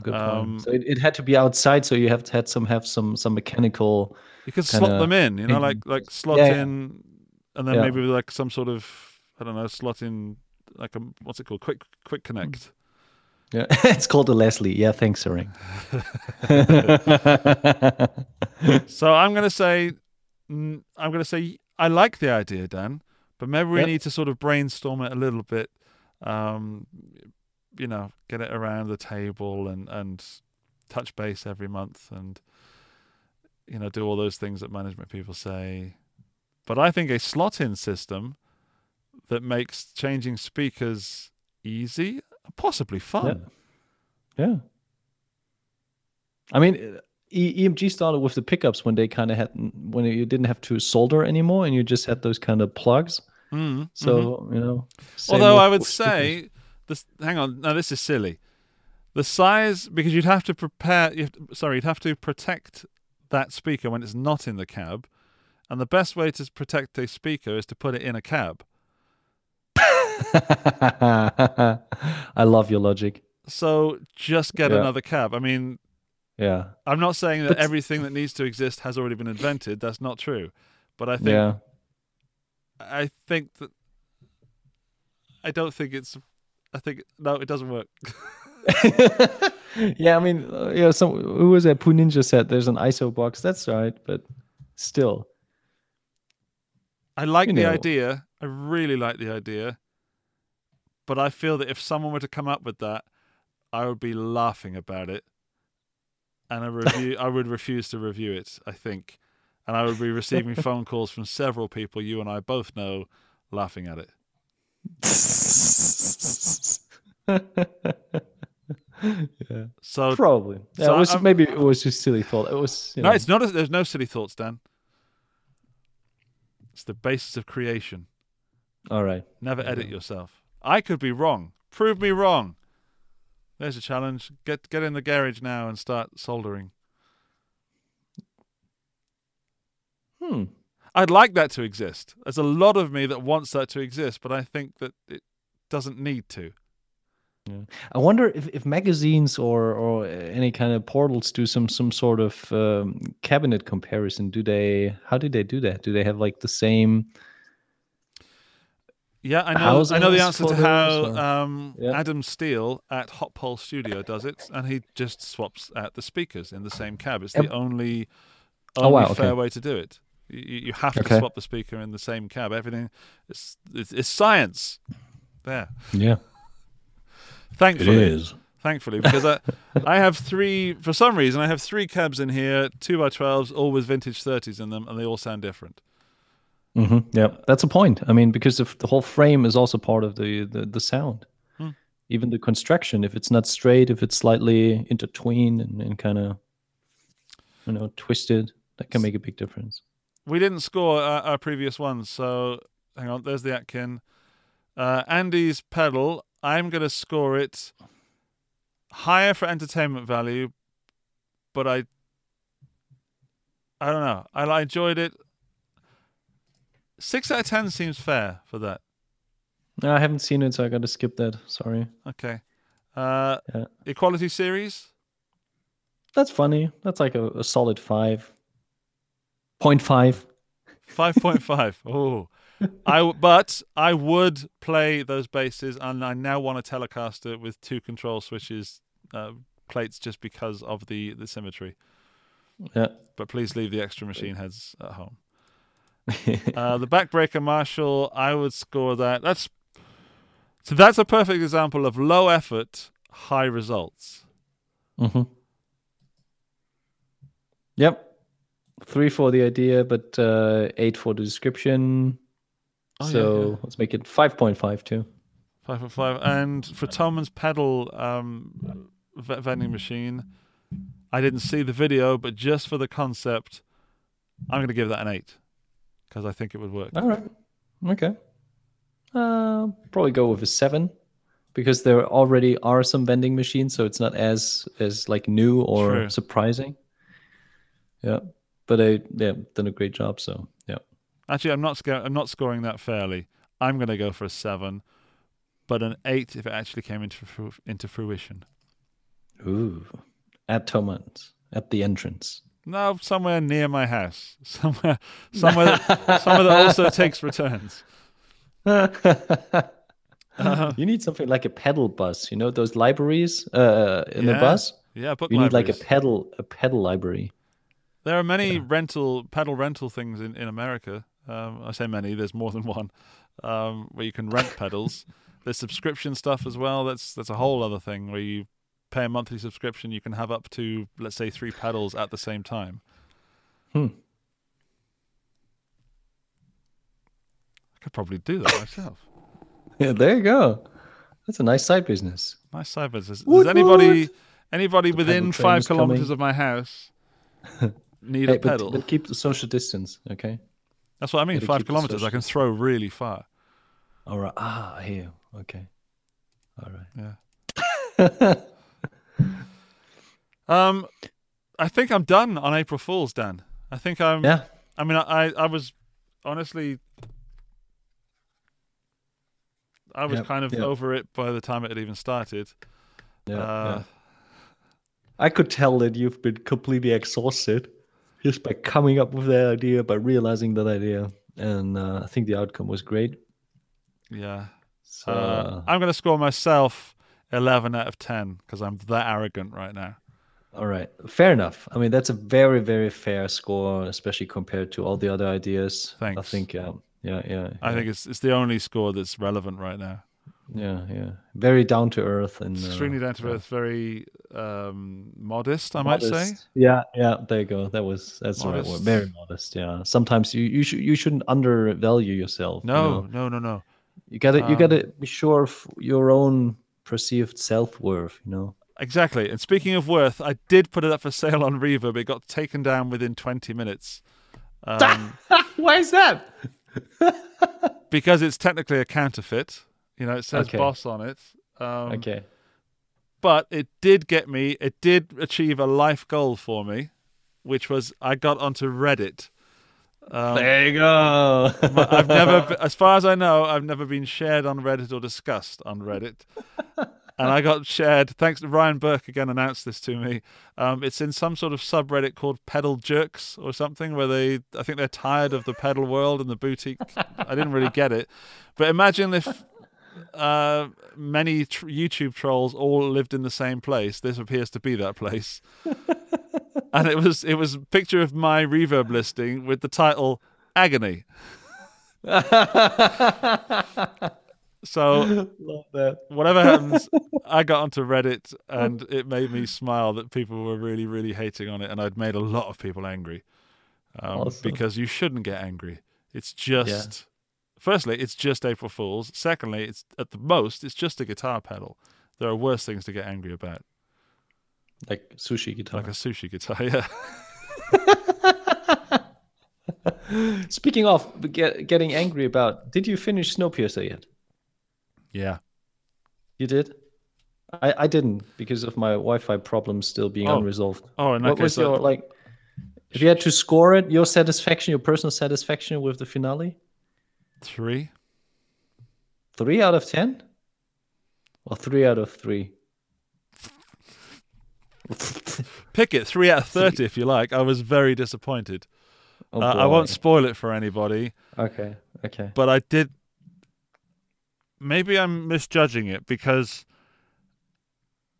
Good point. Um, so it, it had to be outside, so you have to had some have some some mechanical. You could slot them in, you know, in- like like slot Yeah, yeah. in and then Yeah. maybe like some sort of I don't know, slot in like a what's it called? Quick quick connect. Yeah, it's called a Leslie. Yeah, thanks, Sering. So I'm going to say, mm, I'm going to say, I like the idea, Dan, but maybe we Yep. need to sort of brainstorm it a little bit. Um, you know, get it around the table and and touch base every month, and you know, do all those things that management people say. But I think a slot-in system that makes changing speakers easy, possibly fun. yeah. I mean, e- EMG started with the pickups when they kind of had when you didn't have to solder anymore, and you just had those kind of plugs. Mm, So you know. Although I would say, this, hang on, now this is silly. The size, because you'd have to prepare, you to, sorry, you'd have to protect that speaker when it's not in the cab. And the best way to protect a speaker is to put it in a cab. I love your logic. So just get Yeah. another cab. I mean, Yeah. I'm not saying that But- everything that needs to exist has already been invented. That's not true. But I think Yeah. I think that I don't think it's. I think no, it doesn't work. yeah, I mean, uh, yeah. Some who was that? Poo Ninja said there's an ISO box. That's right, but still, I like You the know. idea. I really like the idea. But I feel that if someone were to come up with that, I would be laughing about it. And I review I would refuse to review it, I think. And I would be receiving phone calls from several people you and I both know laughing at it. yeah, So probably. Yeah, so it was, I'm- maybe it was just silly thought. It was. You no, know, it's not a, there's no silly thoughts, Dan. It's the basis of creation. all right. Never edit yourself. I could be wrong. Prove me wrong. There's a challenge. Get get in the garage now and start soldering. Hmm. I'd like that to exist. There's a lot of me that wants that to exist, but I think that it doesn't need to. Yeah. I wonder if, if magazines or or any kind of portals do some some sort of um, cabinet comparison. Do they? How do they do that? Do they have like the same? Yeah, I know. I know the answer to how um, Yeah. Adam Steele at Hot Pole Studio does it, and he just swaps out the speakers in the same cab. It's the Yep. only, Oh, only wow, okay. fair way to do it. You, you have to Okay. swap the speaker in the same cab. Everything, it's, it's, it's science. There, Yeah, thankfully, it is. thankfully, because I, I have three. For some reason, I have three cabs in here, two by twelves, all with vintage thirties in them, and they all sound different. Hmm Yeah, that's a point. I mean, because if the whole frame is also part of the the, the sound, Hmm. even the construction. If it's not straight, if it's slightly intertwined and, and kind of, you know, twisted, that can make a big difference. We didn't score our, our previous ones, so hang on. There's the Atkin. Uh, Andy's pedal. I'm going to score it higher for entertainment value, but I, I don't know. I, I enjoyed it. Six out of ten seems fair for that. No, I haven't seen it, so I got to skip that. Sorry. Okay. Uh, Yeah. Equality series. That's funny. That's like a, a solid five. Point five. Five point five. Oh, I but I would play those basses, and I now want a Telecaster with two control switches, uh, plates, just because of the the symmetry. Yeah. But please leave the extra machine heads at home. Uh, the backbreaker Marshall, I would score that. That's so that's a perfect example of low effort, high results. hmm Yep. Three for the idea, but uh, eight for the description. Oh, so yeah. let's make it five point five too. Five for five. And for Thomann's pedal um, v- vending machine, I didn't see the video, but just for the concept, I'm going to give that an eight because I think it would work. All right. Okay. Uh, probably go with a seven because there already are some vending machines, so it's not as as like new or True. surprising. Yeah, but I yeah done a great job. So yeah. Actually, I'm not sca- I'm not scoring that fairly. I'm going to go for a seven, but an eight if it actually came into fru- into fruition. Ooh. At Thomanns at the entrance. No, somewhere near my house, somewhere somewhere that, somewhere that also takes returns. you need something like a pedal bus. You know those libraries uh, in the bus. Yeah, book You need like a pedal a pedal library. There are many rental pedal rental things in in America. Um, I say many. There's more than one um, where you can rent pedals. There's subscription stuff as well. That's that's a whole other thing where you pay a monthly subscription. You can have up to let's say three pedals at the same time. Hmm. I could probably do that myself. Yeah, there you go. That's a nice side business. Nice side business. Does anybody anybody within five is coming. kilometers of my house need Hey, a pedal? but keep the social distance, okay? That's what I mean. gotta Five the kilometers. I can throw really far. All right. Ah, I hear you. Okay. All right. Yeah. Um, I think I'm done on April Fools, Dan. I think I'm. Yeah. I mean, I I was honestly, I was Yep, kind of yep. over it by the time it had even started. Yeah, Uh, yeah. I could tell that you've been completely exhausted just by coming up with that idea, by realizing that idea. and uh, I think the outcome was great. Yeah. So Uh, I'm going to score myself 11 out of 10 because I'm that arrogant right now. All right, fair enough. I mean, that's a very very fair score, especially compared to all the other ideas. Thanks. I think, um, yeah, yeah, I think it's it's the only score that's relevant right now. yeah, yeah, very down to earth and uh, Extremely down to earth, very um, modest, I might say. Yeah, yeah. There you go. That was that's the right word. Very modest. Yeah. Sometimes you you should you shouldn't undervalue yourself. you No, know? no, no, no. you gotta you Um, gotta be sure of your own perceived self worth. You know. Exactly. And speaking of worth, I did put it up for sale on Reverb. It got taken down within 20 minutes. Um, Why is that? because it's technically a counterfeit. You know, it says Okay. boss on it. Um, Okay. But it did get me, it did achieve a life goal for me, which was I got onto Reddit. Um, there you go. I've never, as far as I know, I've never been shared on Reddit or discussed on Reddit. And I got shared, thanks to Ryan Burke again announced this to me. Um, it's in some sort of subreddit called Pedal Jerks or something, where they, I think they're tired of the pedal world and the boutique. I didn't really get it. But imagine if uh, many tr- YouTube trolls all lived in the same place. This appears to be that place. and it was it was a picture of my reverb listing with the title Agony. So whatever happens, I got onto Reddit and it made me smile that people were really, really hating on it, and I'd made a lot of people angry. Um, Awesome. Because you shouldn't get angry. It's just, firstly, it's just April Fools. Secondly, it's at the most, it's just a guitar pedal. There are worse things to get angry about, Like sushi guitar. like a sushi guitar. Yeah. Speaking of get, getting angry about, did you finish Snowpiercer yet? Yeah. You did. I, I didn't because of my Wi-Fi problems still being Oh. unresolved. Oh, and that what was uh, your like? If you had to score it, your satisfaction, your personal satisfaction with the finale, three. three out of ten, or three out of three. Pick it, three out of 30 if you like. I was very disappointed. Oh, uh, I won't spoil it for anybody. Okay. Okay. but I did. Maybe I'm misjudging it because.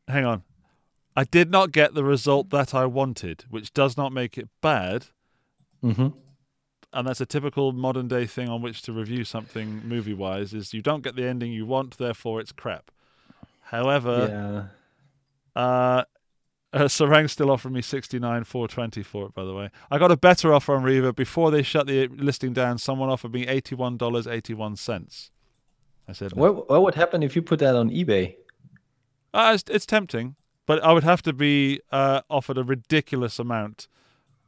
Hang on. I did not get the result that I wanted, which does not make it bad. Mm-hmm. And that's a typical modern day thing on which to review something movie wise is you don't get the ending you want, therefore it's crap. However, yeah. uh, uh, Sarang still offered me sixty nine four twenty for it. By the way, I got a better offer on Reverb before they shut the listing down. Someone offered me eighty one dollars eighty one cents. I said, no. What what would happen if you put that on eBay? Uh, it's, it's tempting, but I would have to be uh, offered a ridiculous amount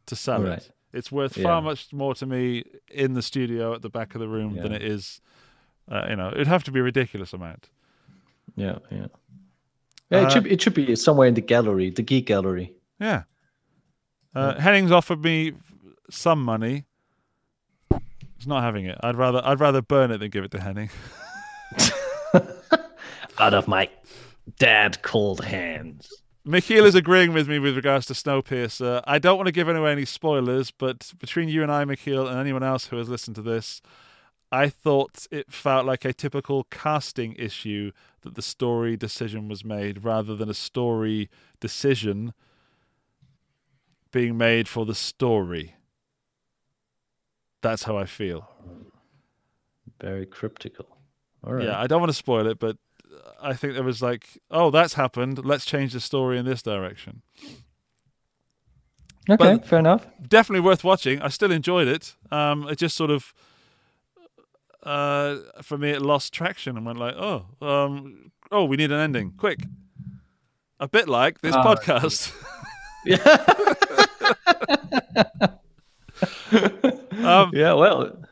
to sell Right. it. It's worth Yeah. far much more to me in the studio at the back of the room than it is. Uh, you know, it'd have to be a ridiculous amount. Yeah. Yeah. Yeah. It Uh, should it should be somewhere in the gallery, the geek gallery. Yeah. Uh, Henning's offered me some money. He's not having it. I'd rather I'd rather burn it than give it to Henning. Out of my dad cold hands. Michiel is agreeing with me with regards to Snowpiercer. I don't want to give away any spoilers, but between you and I, Michiel, and anyone else who has listened to this, I thought it felt like a typical casting issue that the story decision was made rather than a story decision being made for the story. That's how I feel. Very cryptical. All right. Yeah, I don't want to spoil it, but I think there was like, oh, that's happened. Let's change the story in this direction. okay. but- fair enough. definitely worth watching. I still enjoyed it. Um, it just sort of, uh, for me, it lost traction and went like, oh, um, oh, we need an ending, quick. A bit like this Ah, podcast. um, Yeah. Well,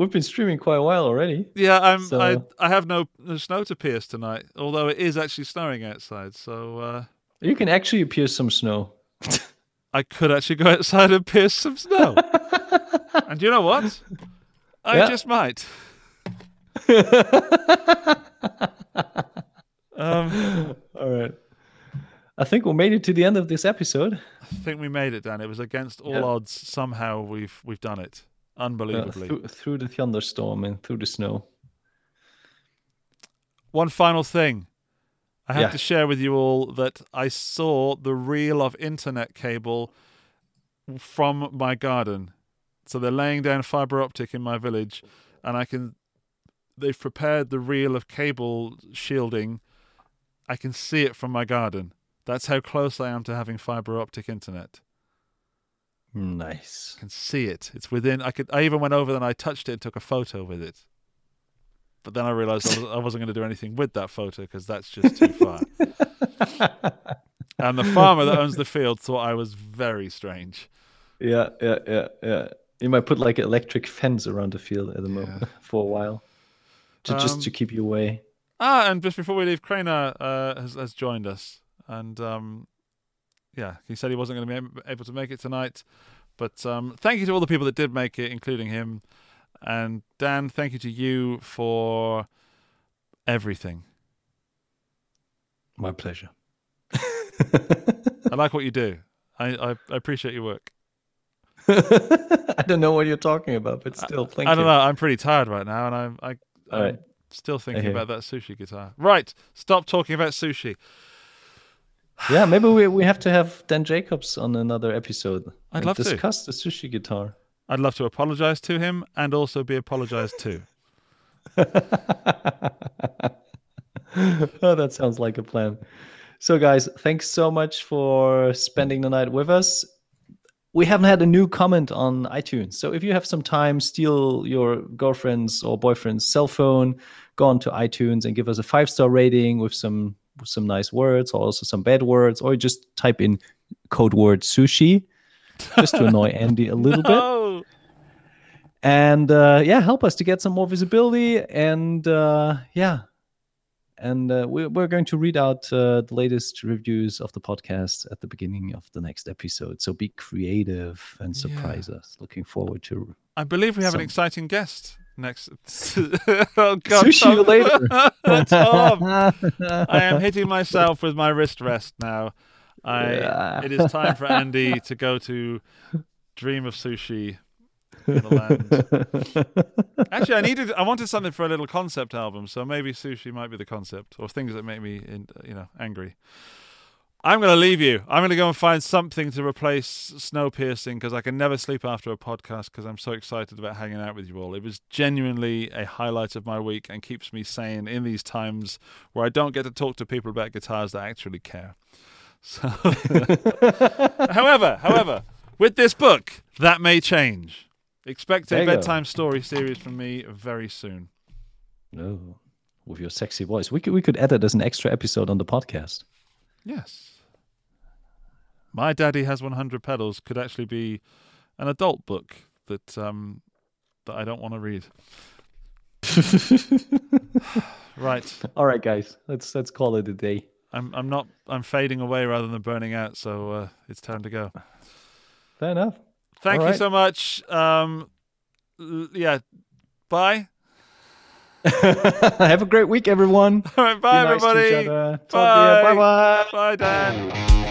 we've been streaming quite a while already. yeah, I'm. So- I I have no, no snow to pierce tonight, although it is actually snowing outside. So uh, You can actually pierce some snow. I could actually go outside and pierce some snow. and you know what? I Yeah. just might. um, All right. I think we made it to the end of this episode. I think we made it, Dan. It was against all Yeah. odds. Somehow we've we've done it. Uh, unbelievably. through, through the thunderstorm and through the snow. One final thing. I have Yeah. to share with you all that I saw the reel of internet cable from my garden. So they're laying down fiber optic in my village, and I can. They've prepared the reel of cable shielding. I can see it from my garden. That's how close I am to having fiber optic internet. Nice. I can see it. It's within. I could. I even went over and I touched it and took a photo with it. But then I realized I, was, I wasn't going to do anything with that photo because that's just too far. and the farmer that owns the field thought I was very strange. Yeah, yeah, yeah, yeah. You might put like an electric fence around the field at the moment for a while, to, just to Um, keep you away. Ah, and just before we leave, Craner uh, has, has joined us, and um, yeah, he said he wasn't going to be able to make it tonight. But um, thank you to all the people that did make it, including him. And Dan, thank you to you for everything. My pleasure. I like what you do. I, I, I appreciate your work. I don't know what you're talking about, but still, thank I don't you. know. I'm pretty tired right now, and I'm I, All I'm right. still thinking about that sushi guitar. Right, stop talking about sushi. Yeah, maybe we, we have to have Dan Jacobs on another episode. I'd love to. discuss the sushi guitar. I'd love to apologize to him and also be apologized to. oh, that sounds like a plan. So, guys, thanks so much for spending the night with us. We haven't had a new comment on iTunes. So, if you have some time, steal your girlfriend's or boyfriend's cell phone, go on to iTunes and give us a five star rating with some some nice words or also some bad words, or just type in code word sushi just to annoy Andy a little bit Oh, and uh, yeah, help us to get some more visibility. And uh, yeah, and uh, we're, we're going to read out uh, the latest reviews of the podcast at the beginning of the next episode. So be creative and surprise us. Looking forward to I believe we have an exciting guest next. oh God, sushi Tom. later. Tom, I am hitting myself with my wrist rest now. I. Yeah. It is time for Andy to go to dream of sushi. in the land. Actually, I needed. I wanted something for a little concept album, so maybe sushi might be the concept, or things that make me, in, you know, angry. I'm going to leave you. I'm going to go and find something to replace snow piercing because I can never sleep after a podcast because I'm so excited about hanging out with you all. It was genuinely a highlight of my week and keeps me sane in these times where I don't get to talk to people about guitars that actually care. So, however, however, with this book, that may change. Expect a go. bedtime story series from me very soon. no, with your sexy voice, we could we could edit as an extra episode on the podcast. Yes. My Daddy Has 100 Pedals could actually be an adult book that um, that I don't want to read. right. All right, guys, let's let's call it a day. I'm I'm not I'm fading away rather than burning out, so uh, it's time to go. Fair enough. Thank All you right. so much. Um, l- yeah. Bye. Have a great week, everyone. All right. Bye, nice everybody. other. Talk to you. Bye. Bye bye. Bye, Dan.